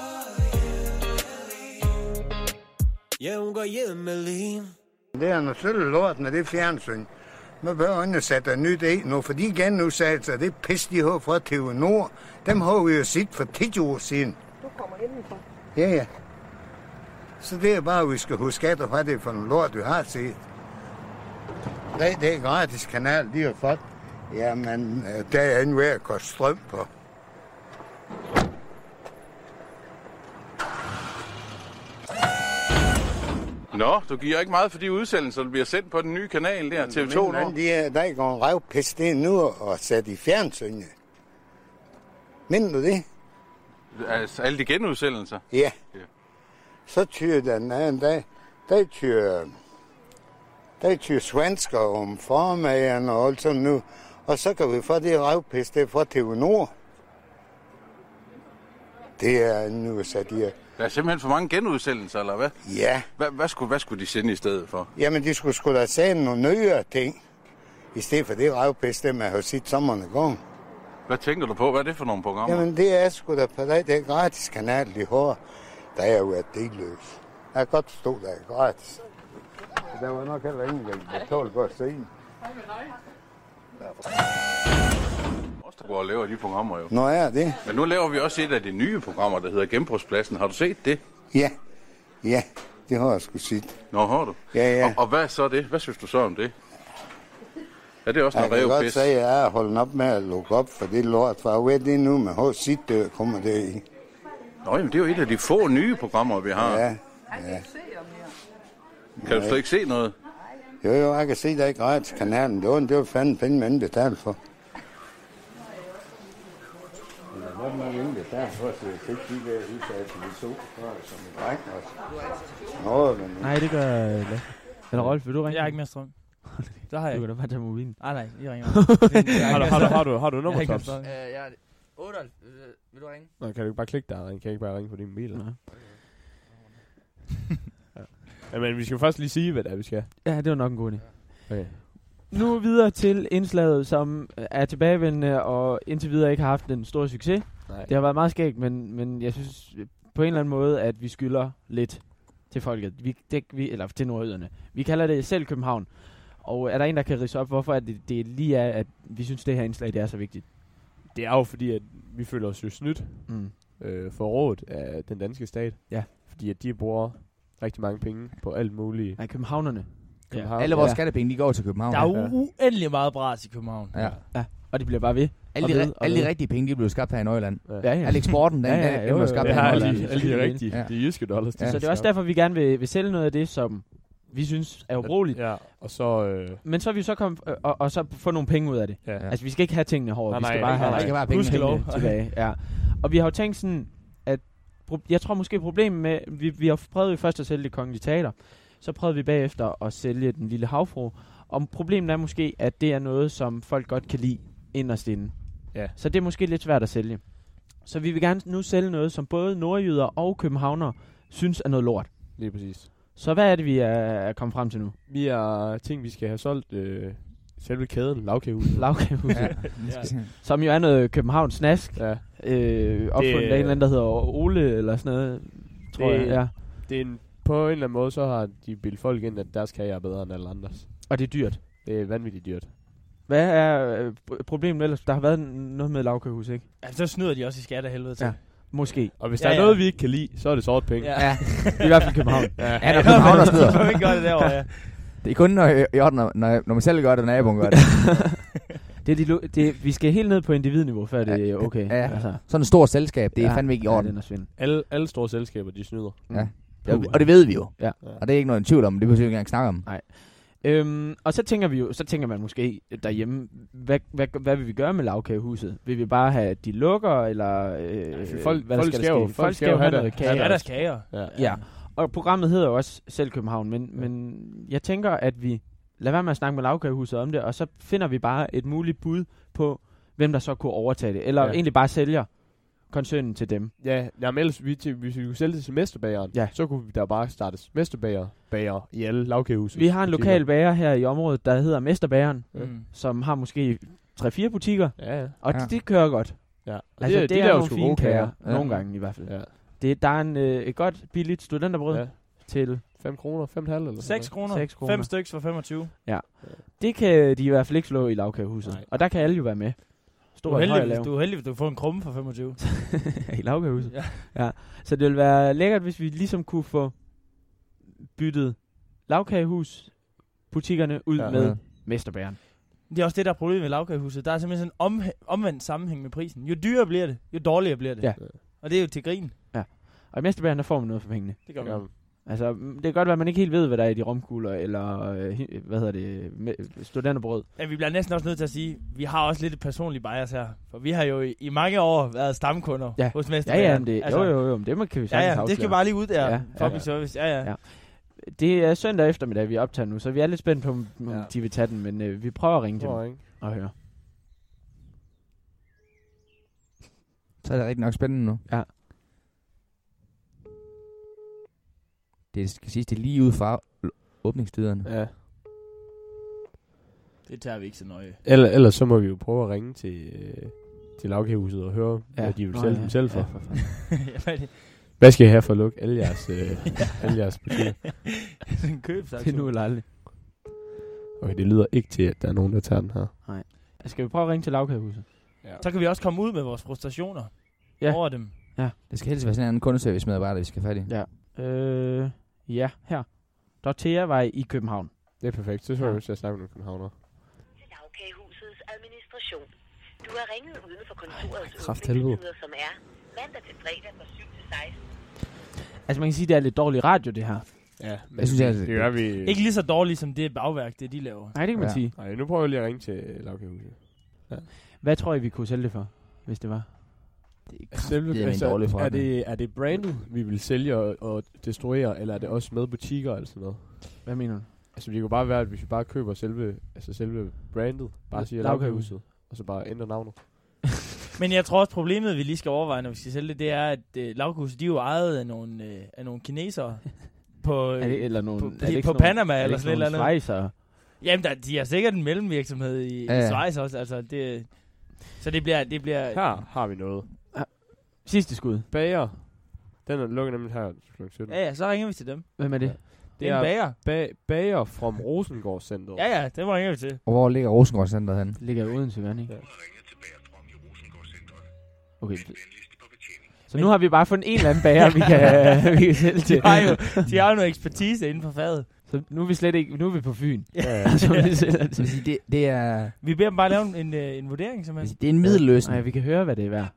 hun går hjem alene. Det er noget sødt lort med det fjernsyn. Man bør undersætte nyt i nu, for de genudsagelser, det pis, de har fra TV Nord, dem har vi jo set for 10 år siden. Du kommer hjemmefra. Ja, ja. Så det er bare, at vi skal huske efter, hvad det er for en lort, vi har set. Det, det er gratis kanal, de har fået. Jamen, øh, der er en ved at koste strøm på. Nå, du giver ikke meget for de udsendelser, der bliver sendt på den nye kanal der, TV2 Men nu. de er, der går revpest det er nu og sat i fjernsynet. Mener du det? Altså, alle de genudsendelser. Ja. Ja. Så tyr den anden dag, der tyr, der tyr svensker om formageren og alt sådan nu. Og så kan vi få det revpest, det er fra TV Nord. Det er nu sat i. Der er simpelthen for mange genudsendelser, eller hvad? Ja, Hvad, hvad, skulle, hvad skulle de sende i stedet for? jamen de skulle sgu da sende nogle nyere ting. I stedet for det revpest, det man har set sommeren i gang. Hvad tænker du på? Hvad er det for nogle programmer? Jamen det er sgu da på det, det er gratis kanal, de har. Der er jo et delløs. Jeg kan godt forstå, det er gratis. Der var nok heller ingen, der betalte godt se den. Os, der går og laver de programmer jo. Nå er det? Men nu laver vi også et af de nye programmer, der hedder Genbrugspladsen. Har du set det? Ja. Ja, det har jeg sgu set. Nå, har du? Ja, ja. Og, og hvad er så det? Hvad synes du så om det? Er det også Jeg noget kan godt revpis? sige, at jeg er holdt op med at lukke op for det lort, for jeg ved det nu, men hvor sit dør kommer det i. Nå, jamen, det er jo et af de få nye programmer, vi har. Ja, Kan du slet ikke se noget? jo jo, jeg kan se, der er gratis kanalen. Det var, det var fanden penge, man betalte for. Hvad man ikke betale for, så jeg fik de der udsatte til de to, som en dreng også. Nå, men Nej, det gør øh, Lasse. Eller Rolf, vil du ringe? Jeg har ikke mere strøm. Det har jeg Du kan da bare tage mobilen. Nej, nej, I ringer. Har du, har du, har du, har du har nummertops? strøm. Øh, jeg er 8, vil du ringe? Nå, kan du ikke bare klikke der? Kan jeg ikke bare ringe på din mobil? Nej. Ja, men vi skal først lige sige, hvad det er, vi skal. Ja, det var nok en god idé. Okay. Nu videre til indslaget, som er tilbagevendende og indtil videre ikke har haft en stor succes. Nej. Det har været meget skægt, men, men jeg synes på en eller anden måde, at vi skylder lidt til folket. Vi, det, vi, eller til nordøderne. Vi kalder det selv København. Og er der en, der kan rise op, hvorfor at det, det lige er, at vi synes, det her indslag det er så vigtigt? Det er jo fordi, at vi føler os jo snydt Mm. øh, for rådet af den danske stat. Ja. Fordi at de bruger rigtig mange penge på alt muligt. Nej, københavnerne. København. Alle vores Ja. skattepenge, de går til København. Der er jo uendelig meget bras i København. Ja. Og de bliver bare ved. Alle, de, ved, alle de rigtige penge, de blev skabt her i Nordjylland. Ja, ja. Al eksporten, den, Ja, ja, den, blev skabt jo. her Ja, i alle, de, alle de Ja. rigtige. Ja. De jyske dollars. Ja. Så det er også derfor, vi gerne vil, vil sælge noget af det, som vi synes er uroligt. Ja, og så... Øh, Men så er vi så kommet, øh, og, og så få nogle penge ud af det. ja. Ja. Altså, vi skal ikke have tingene hårdt. Nej, vi skal nej, bare nej, have nej. Det kan være penge. Gudskelov penge. tilbage. Ja. Og vi har jo tænkt sådan, at pro- jeg tror måske problemet med, vi, vi har prøvet jo først at sælge det kongelige teater, så prøvede vi bagefter at sælge den lille havfru, og problemet er måske, at det er noget, som folk godt kan lide inderst inde. Ja. Så det er måske lidt svært at sælge. Så vi vil gerne nu sælge noget, som både nordjyder og københavnere synes er noget lort. Lige præcis. Så hvad er det, vi er, kommet frem til nu? Vi har ting, vi skal have solgt. Øh, selve kæden, lavkagehuset. Lavkagehuset. Ja. Ja. Som jo er noget Københavns snask. Ja. Øh, opfundet Det- af en eller anden, der hedder Ole, eller sådan noget, tror Det- jeg. Ja. Det er en, på en eller anden måde, så har de bildt folk ind, at deres kage er bedre end alle andres. Og det er dyrt. Det er vanvittigt dyrt. Hvad er øh, pr- problemet ellers? Der har været noget med lavkagehus, ikke? Ja, så snyder de også i skat af helvede til. Ja. Måske. Og hvis Ja, der er ja. noget, vi ikke kan lide, så er det sort penge. Ja. Ja, I hvert fald København. Ja. ja er København, Så snyder. må vi ikke gøre det derovre, ja. Det er kun, når, i orden, når, når, når man selv gør det, og naboen gør det. Det er de, det, vi skal helt ned på individniveau, før det er okay. Ja. Altså, Sådan et stort selskab, det er ja, fandme ikke i Ja, orden. den er svind. Alle, alle store selskaber, de snyder. Ja. Og, og det ved vi jo. Ja. Og det er ikke noget en tvivl om, det behøver vi ikke engang snakke om. Øhm, og så tænker vi jo, så tænker man måske derhjemme, hvad, hvad, hvad vil vi gøre med lavkagehuset? Vil vi bare have, at de lukker, eller øh, folk- hvad der folk skal, skal der ske? folk skal jo have noget det- kage. have Ja, der skal kager. Ja. Ja, og programmet hedder jo også selv København, men, men jeg tænker, at vi lader være med at snakke med lavkagehuset om det, og så finder vi bare et muligt bud på, hvem der så kunne overtage det. Eller Ja. ja. egentlig bare sælger koncernen til dem. Ja, jamen ellers, vi, til, hvis vi kunne sælge det til Mesterbageren, Ja. så kunne vi der bare starte Mesterbager bager i alle lavkagehuse. Vi har en lokal bager her i området, der hedder Mesterbageren, Mm. som har måske 3-4 butikker, Ja, ja. og Ja. det, det kører godt. ja. Og Altså, det, de det er laver nogle fine gode kager, Ja. nogle gange i hvert fald. Ja. Det, der er en, øh, et godt, billigt studenterbrød Ja. ja. til 5 kroner, 5,5 eller sådan 6 kroner. Seks kroner. 5 stykker for 25. Det kan de i hvert fald ikke slå i lavkagehuset. Nej. Og der kan alle jo være med. Du Stor er, og høj heldig, hvis, du er heldig, hvis du får en krumme for 25. I lavkagehuset. Ja. ja. Så det ville være lækkert, hvis vi ligesom kunne få byttet lavkagehus butikkerne ud Ja. ja. med Ja. Mesterbæren. Det er også det, der er problemet med lavkagehuset. Der er simpelthen sådan en om, omvendt sammenhæng med prisen. Jo dyrere bliver det, jo dårligere bliver det. Ja. Og det er jo til grin. Og i Mesterbæren, der får man noget for pengene. Det gør Ja. man. Altså, det kan godt være, at man ikke helt ved, hvad der er i de romkugler, eller, øh, hvad hedder det, med, studenterbrød. Men vi bliver næsten også nødt til at sige, vi har også lidt et personligt bias her. For vi har jo i, i mange år været stamkunder Ja. hos Ja, Mestermageren. ja, men det, altså, jo, jo, jo, men det må, kan vi Ja, sagtens ja, det afsløre. skal bare lige ud der. Ja, Ja, ja. service. Ja, ja. Ja. Det er søndag eftermiddag, vi optager nu, så vi er lidt spændt på, om Ja. ja. de vil tage den, men øh, vi prøver at ringe til dem at ringe. og høre. Så er det rigtig nok spændende nu. Ja. Det skal siges, det er lige ud fra åbningstiderne. Ja. Det tager vi ikke så nøje. Eller, ellers så må vi jo prøve at ringe til, øh, til lavkagehuset og høre, ja. hvad de vil Nå, sælge ja. dem selv for. Ja, for. Ja, hvad skal I have for at lukke alle jeres, øh, alle jeres butikker? En købsaktion. det er nu eller aldrig. Okay, det lyder ikke til, at der er nogen, der tager den her. Skal vi prøve at ringe til lavkagehuset? Så kan vi også komme ud med vores frustrationer Ja. over dem. Det skal helst være sådan en anden kundeservice medarbejder, vi skal have fat i. Ja. Øh, ja, her. Dorthea var i København. Det er perfekt. Så tror jeg, Ja. at jeg snakker med nogle københavner. til lavkagehusets administration. Du har ringet uden for kontorets åbningstider, som er mandag til fredag fra 7 til 16. Altså man kan sige, at det er lidt dårlig radio, det her. Ja, Jeg synes, jeg- det gør vi... Ikke lige så dårligt som det bagværk, det de laver. Nej, det kan man Ja. ja. sige. Nej, nu prøver jeg lige at ringe til lavkagehuset. Hvad tror I, vi kunne sælge det for, hvis det var? Det er Selve, kraftedeme en altså, dårlig er, forretning. det, er det brandet, vi vil sælge og, og destruere, eller er det også med butikker eller sådan noget? Hvad mener du? Altså, det kunne bare være, at hvis vi bare køber selve, altså selve brandet, bare siger Lavkagehuset. lavkagehuset, og så bare ændrer navnet. Men jeg tror også, problemet, vi lige skal overveje, når vi skal sælge det, det er, at øh, lavkuset, de er jo ejet af nogle, øh, af nogle kinesere. På, øh, Er det, eller nogle, på- er det på Panama er det eller ikke sådan et eller nogle andet. Jamen, der, de har sikkert en mellemvirksomhed i, ja, ja. i Schweiz også. Altså, det, så det bliver... Det bliver Her har vi noget. Sidste skud. Bager. Den er lukket nemlig her kl. 17. ja, ja, så ringer vi til dem. Hvem er det? Det er en bager. Ba- bager fra Rosengård Center. Ja, ja, det ringer vi til. Og hvor ligger Rosengård Center hen? Det ligger i Odense, gør ikke? Ja. Okay. Så nu har vi bare fundet en eller anden bager, vi kan, vi kan sælge til. De har jo, de har jo noget ekspertise inden for faget. Så nu er vi slet ikke, nu er vi på Fyn. Ja, ja. Så vi sælger til. det, det, er, Vi beder dem bare lave en, øh, en vurdering, simpelthen. det er en middelløsning. Nej, vi kan høre, hvad det er værd.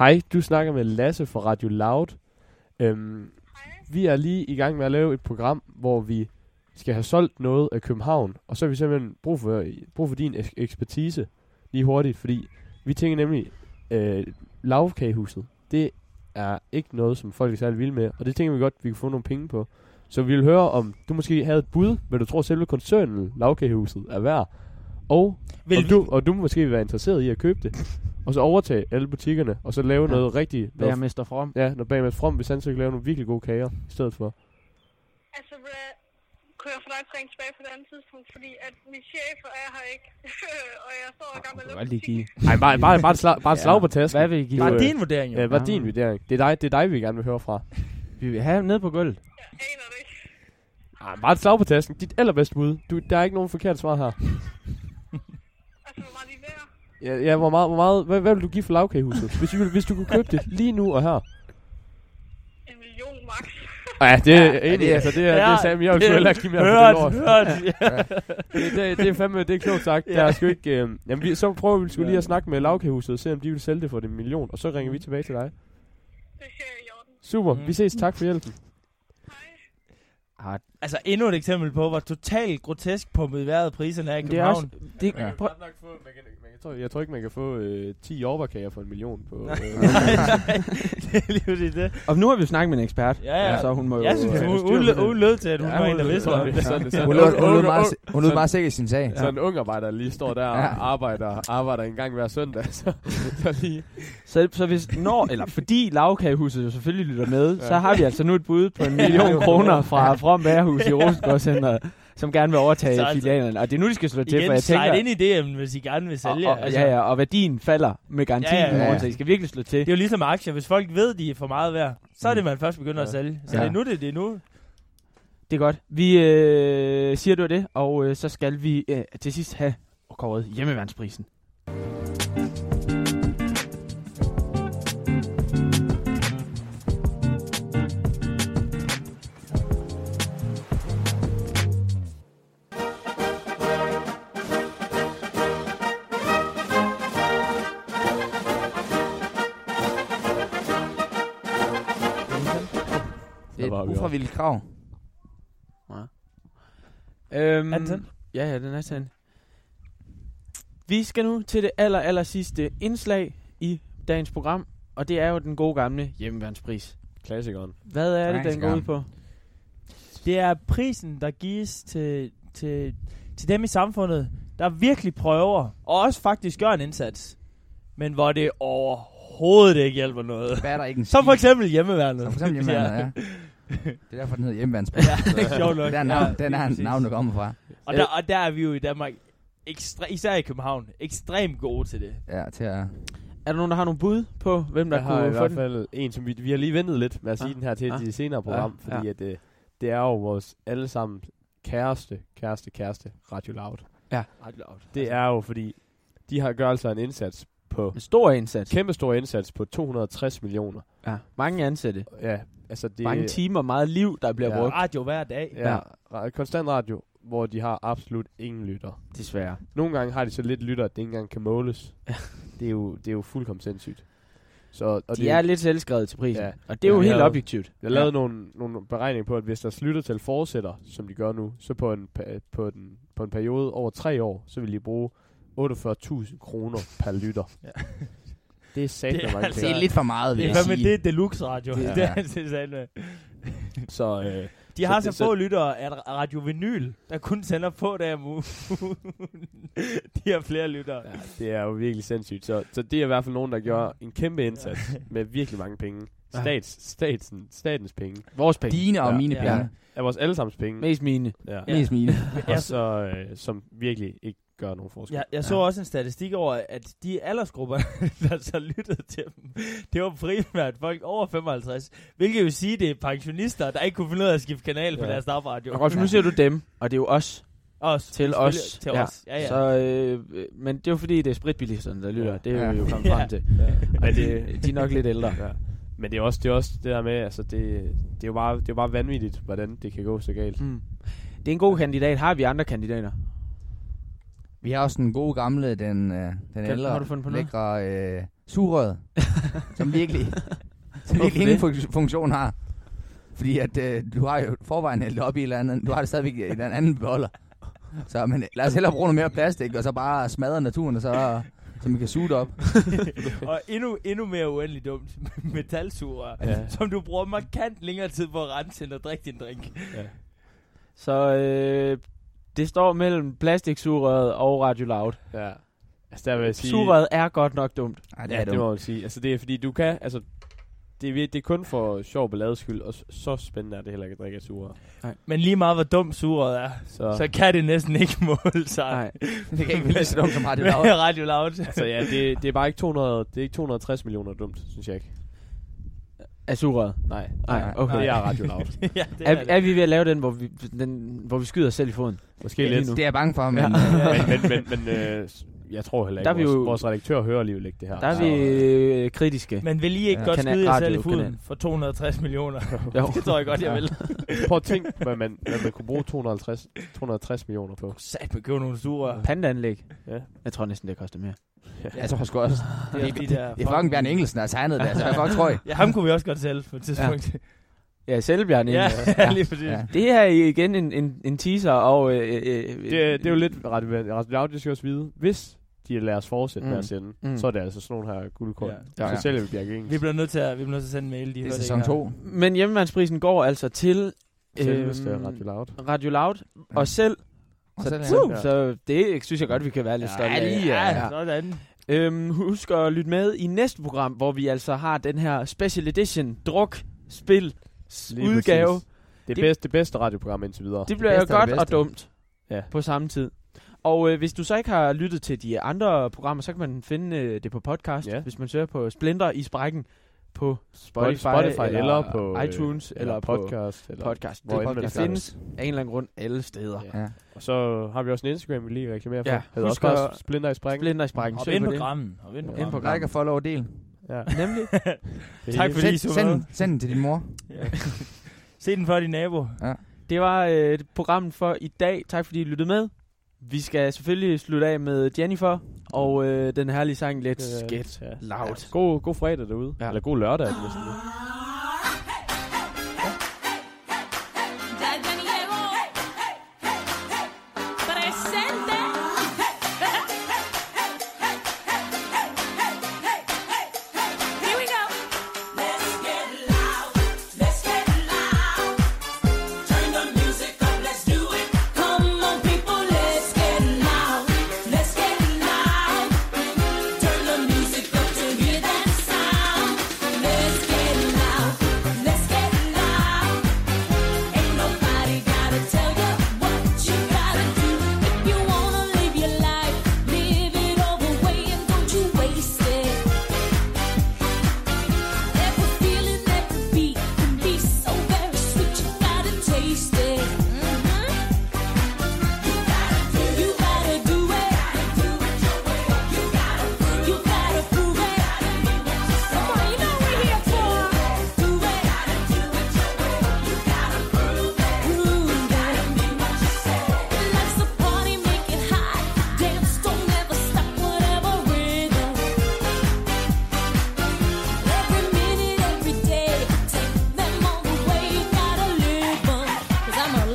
Hej, du snakker med Lasse fra Radio Loud. Øhm, vi er lige i gang med at lave et program, hvor vi skal have solgt noget af København, og så har vi simpelthen brug for, brug for din eks- ekspertise lige hurtigt, fordi vi tænker nemlig, øh, lavkagehuset, det er ikke noget, som folk er særlig vilde med, og det tænker vi godt, vi kan få nogle penge på. Så vi vil høre, om du måske havde et bud, hvad du tror selve koncernen, lavkagehuset, er værd, og Vil vi- du, og du måske vil være interesseret i at købe det, og så overtage alle butikkerne, og så lave Ja. ja. noget rigtigt. Noget, Bagermester From. ja, når Bagmans From, hvis han så kan lave nogle virkelig gode kager i stedet for. Altså, hvad, kunne jeg få dig til at ringe tilbage på et andet tidspunkt, fordi at min chef er her ikke, og jeg står i gang med at lukke give. Nej, bare, bare, bare et slag, bare et slag på tasken. Hvad vil I give? Bare din vurdering, jo. Ja, er Ja. din vurdering? Det er dig, det er dig, vi gerne vil høre fra. Vi vil have ned på gulvet. Jeg aner det ikke. Ej, bare et slag på tasken. Dit allerbedste bud. Du, der er ikke nogen forkert svar her. Altså, hvor meget? Ja, ja hvor meget, hvor meget, hvad, hvad vil du give for lavkagehuset? Hvis, du, hvis du kunne købe det lige nu og her. En million max. Ja, det er enig. det det altså, det er, det er Sam, jeg vil sgu heller ikke give mere hørt, for det lort. hørt. det, det, det er fandme, det er klogt sagt. Ja. Der er sgu ikke, øh, jamen, vi, så prøver vi sgu lige at snakke med lavkagehuset og se, om de vil sælge det for en million. Og så ringer vi tilbage til dig. Det ser jeg i orden. Super, Mm. vi ses. Tak for hjælpen. Hej. Ah, Altså endnu et eksempel på, hvor totalt grotesk pumpet vejret priserne er i det er også... København. Det, Ja. prøv, tror, jeg tror ikke, man kan få øh, 10 jordbærkager for en million på... Nej, Øh, nej, det er lige det. og nu har vi jo snakket med en ekspert. Ja, ja. Så hun må jo... Jeg synes, øh, hun, hun, hun lød til, at hun Ja, var hun en, der vidste om det. Hun lød, hun lød ung- meget, hun lød meget sikker i sin sag. Sådan en ung arbejder der lige står der og arbejder, arbejder en gang hver søndag. Så, så lige... Så, så hvis når, eller fordi lavkagehuset jo selvfølgelig lytter med, så har vi altså nu et bud på en million kroner fra From Bærehus i Rosengårdscenteret, som gerne vil overtage Så altså- filialerne. Og det er nu, de skal slå til, for Igen, jeg tænker... ind i DM'en, hvis I gerne vil sælge. og, og, altså, ja, ja, og værdien falder med garanti Ja, ja, ja, ja. ja, ja. så I skal virkelig slå til. Det er jo ligesom aktier. Hvis folk ved, de er for meget værd, så er det, man først begynder Ja. at sælge. Så Ja. det er nu, det, det er nu. Det er godt. Vi øh, siger du det, og øh, så skal vi øh, til sidst have kåret hjemmeværnsprisen. Det Der var et vi ufravilligt krav. Øhm, Er den tændt? Ja, ja, den er tændt. Vi skal nu til det aller, aller sidste indslag i dagens program, og det er jo den gode gamle hjemmeværnspris. Klassikeren. Hvad er det, den går ud på? Det er prisen, der gives til, til, til dem i samfundet, der virkelig prøver, og også faktisk gør en indsats, men hvor det overhovedet ikke hjælper noget. Hvad er der ikke en Som for eksempel hjemmeværnet. Som for eksempel hjemmeværnet, ja. Det er derfor, den hedder hjemmeværnspris. Ja, det er sjovt nok. Den er Ja, navn, den er præcis. navn, der kommer fra. Og der, og der er vi jo i Danmark, ekstre, især i København, ekstremt gode til det. Ja, til at... Er der nogen, der har nogle bud på, hvem der Jeg har i kunne hvert den? fald en, som vi, vi har lige ventet lidt med at sige Ah, den her til ah, de senere program, ja, fordi ja. at det, det er jo vores allesammen kæreste, kæreste, kæreste Radio Loud. Det er jo fordi, de har gør altså en indsats på, En stor indsats. kæmpe stor indsats på 260 millioner. Ja, mange ansatte. Ja, altså det Mange timer, meget liv, der bliver Ja. brugt. Radio hver dag. Ja, ra- konstant radio, hvor de har absolut ingen lytter. Desværre. Nogle gange har de så lidt lytter, at det ikke engang kan måles. Ja. Det er jo, det er jo fuldkommen sindssygt. Så, og De det, er lidt selvskrevet til prisen. Ja. Og det er jo Ja, helt jeg- objektivt. Jeg lavede nogle, nogle beregninger på, at hvis deres lyttertal fortsætter, som de gør nu, så på en, på den, på en periode over tre år, så vil de bruge 48.000 kroner per lytter. Ja. Det er sat Det er altså- Det er lidt for meget, vil Det jeg er sige. det er deluxe radio. Det er- det, er, er sandt, med. Så, øh, De har Så så, det- få lyttere af Radio Vinyl, der kun sender på dage om ugen. De har flere lyttere. ja, det er jo virkelig sindssygt. Så, så det er i hvert fald nogen, der gør en kæmpe indsats med virkelig mange penge. Ja. Stats, statsen, statens penge. Vores penge. Dine og Ja. mine Ja. penge. Er vores allesammens penge. Mest mine. Ja. Mest mine. Og så, øh, som virkelig ikke gør nogen forskel. Jeg, jeg så Ja. også en statistik over, at de aldersgrupper, der så lyttede til dem, det var primært folk over 55. Hvilket vil sige, det er pensionister, der ikke kunne finde ud af at skifte kanal på Ja. deres dagradio. Og Rolf, nu siger du dem, og det er jo os. Os. Til os. Til Ja. os. Ja, ja. Så, øh, øh, men det er jo fordi, det er spritbilisterne, der lytter. Ja. Det er Ja. vi jo kommet Ja. frem til. Ja. Og det, de er nok lidt ældre. Ja. Men det er også det, er også det der med, altså det, det, er jo bare, det er jo bare vanvittigt, hvordan det kan gå så galt. Mm. Det er en god kandidat. Har vi andre kandidater? Vi har også den gode gamle, den, øh, den Kan- ældre, har du fundet på noget? lækre øh, sugerød, som virkelig, som virkelig ingen fun- funktion har. Fordi at øh, du har jo forvejen hældt op i et eller andet, du har det stadigvæk i en anden beholder. Så men lad os hellere bruge noget mere plastik, og så bare smadre naturen, og så, så man kan suge det op. og endnu, endnu mere uendelig dumt, metalsugerør, Ja. ja. som du bruger markant længere tid på at rense, end at drikke din drink. Så øh, det står mellem plastiksugerøret og Radio Loud. Ja. Altså der vil jeg sige... Sugerøret er godt nok dumt. Ej, det Ja, er det dumt. må man sige. Altså det er fordi, du kan, altså... Det er, det er kun for sjov ballades skyld, og så spændende er det heller ikke at drikke af sugerør. Men lige meget hvor dum sugerøret er, Så, så kan det næsten ikke måle sig. Nej. Det kan ikke lige så dumt som Radio Loud. Radio Loud. altså ja, det, det er bare ikke 200, det er ikke 260 millioner dumt, synes jeg ikke. Af sugerøret. Nej, Nej, okay. det er Radio Loud. ja, det Er, er, det. er vi ved at lave den, hvor vi, den, hvor vi skyder os selv i foden? Måske Ja, lidt. nu. Det er jeg bange for, men... Ja. men, men, men, men øh, jeg tror heller Der ikke, er vi vores, jo- vores redaktør hører alligevel ikke det her. Der er Så- vi øh, kritiske. Men vil I ikke Ja. godt Kanal- skyde jer selv i foden for 260 millioner? Jo. det tror jeg godt, jeg Ja. vil. Prøv at tænke, hvad man, hvad man kunne bruge 250, 260 millioner på. Sat med købe nogle sugerør. Pandaanlæg. Ja. Jeg tror næsten, det koster mere. Jeg tror sgu også. Det er, de der Det er fucking Bjørn Engelsen, der har tegnet det. Altså, hvad fuck tror jeg? Ja, ham kunne vi også godt sælge på et tidspunkt. Ja, selvbjørn Ja, egentlig. ja, lige præcis. Ja. Det her er igen en, en, en teaser, og... Øh, øh, Det, er- det er jo lidt Loud, de skal også vide, hvis de lader os fortsætte mm. med Mm. at sende, Mm. mm. så er det altså sådan nogle her guldkorn. Ja. Ja. Ja, ja. Så sælger vi Bjerg. Vi bliver nødt til at, vi bliver nødt til at sende en mail. De Det er sæson ikke 2. Men hjemmevandsprisen går altså til... Selveste øhm, Radio Loud. Radio Loud. Ja. Og selv. Og Så, så er det- så, ja. så det synes jeg godt, vi kan være lidt Ja, stolte af. Ja, Ja. sådan. Øhm, husk at lytte med i næste program, hvor vi altså har den her special edition druk spil udgave. præcis. Det, Det- bedste, det bedste radioprogram indtil videre. Det bliver jo bedste godt og dumt Ja. på samme tid. Og øh, hvis du så ikke har lyttet til de andre programmer, så kan man finde øh, det på podcast, Ja. hvis man søger på Splinter i sprækken på Spotify, Spotify, eller, eller på øh, iTunes eller, eller på podcast. Eller podcast. hvor det, finder findes af en eller anden grund alle steder. Ja. Ja. Og så har vi også en Instagram, vi lige reklamerer for. Ja, Hedder husk også bare at- Splinter i sprækken. Splinter i sprækken. Søg ind på på det. grammen. Hop ind på Ind på grammen. Like og follow og del. Ja. Nemlig. Tak fordi I Send, så med. send, send den til din mor. Ja. Se den for din nabo. Det var øh, programmet for i dag. Tak fordi I lyttede med. Vi skal selvfølgelig slutte af med Jennifer og øh, den herlige sang Let's Øh, Get ja. Loud. God, god fredag derude. Ja. Eller god lørdag nu.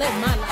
es mala.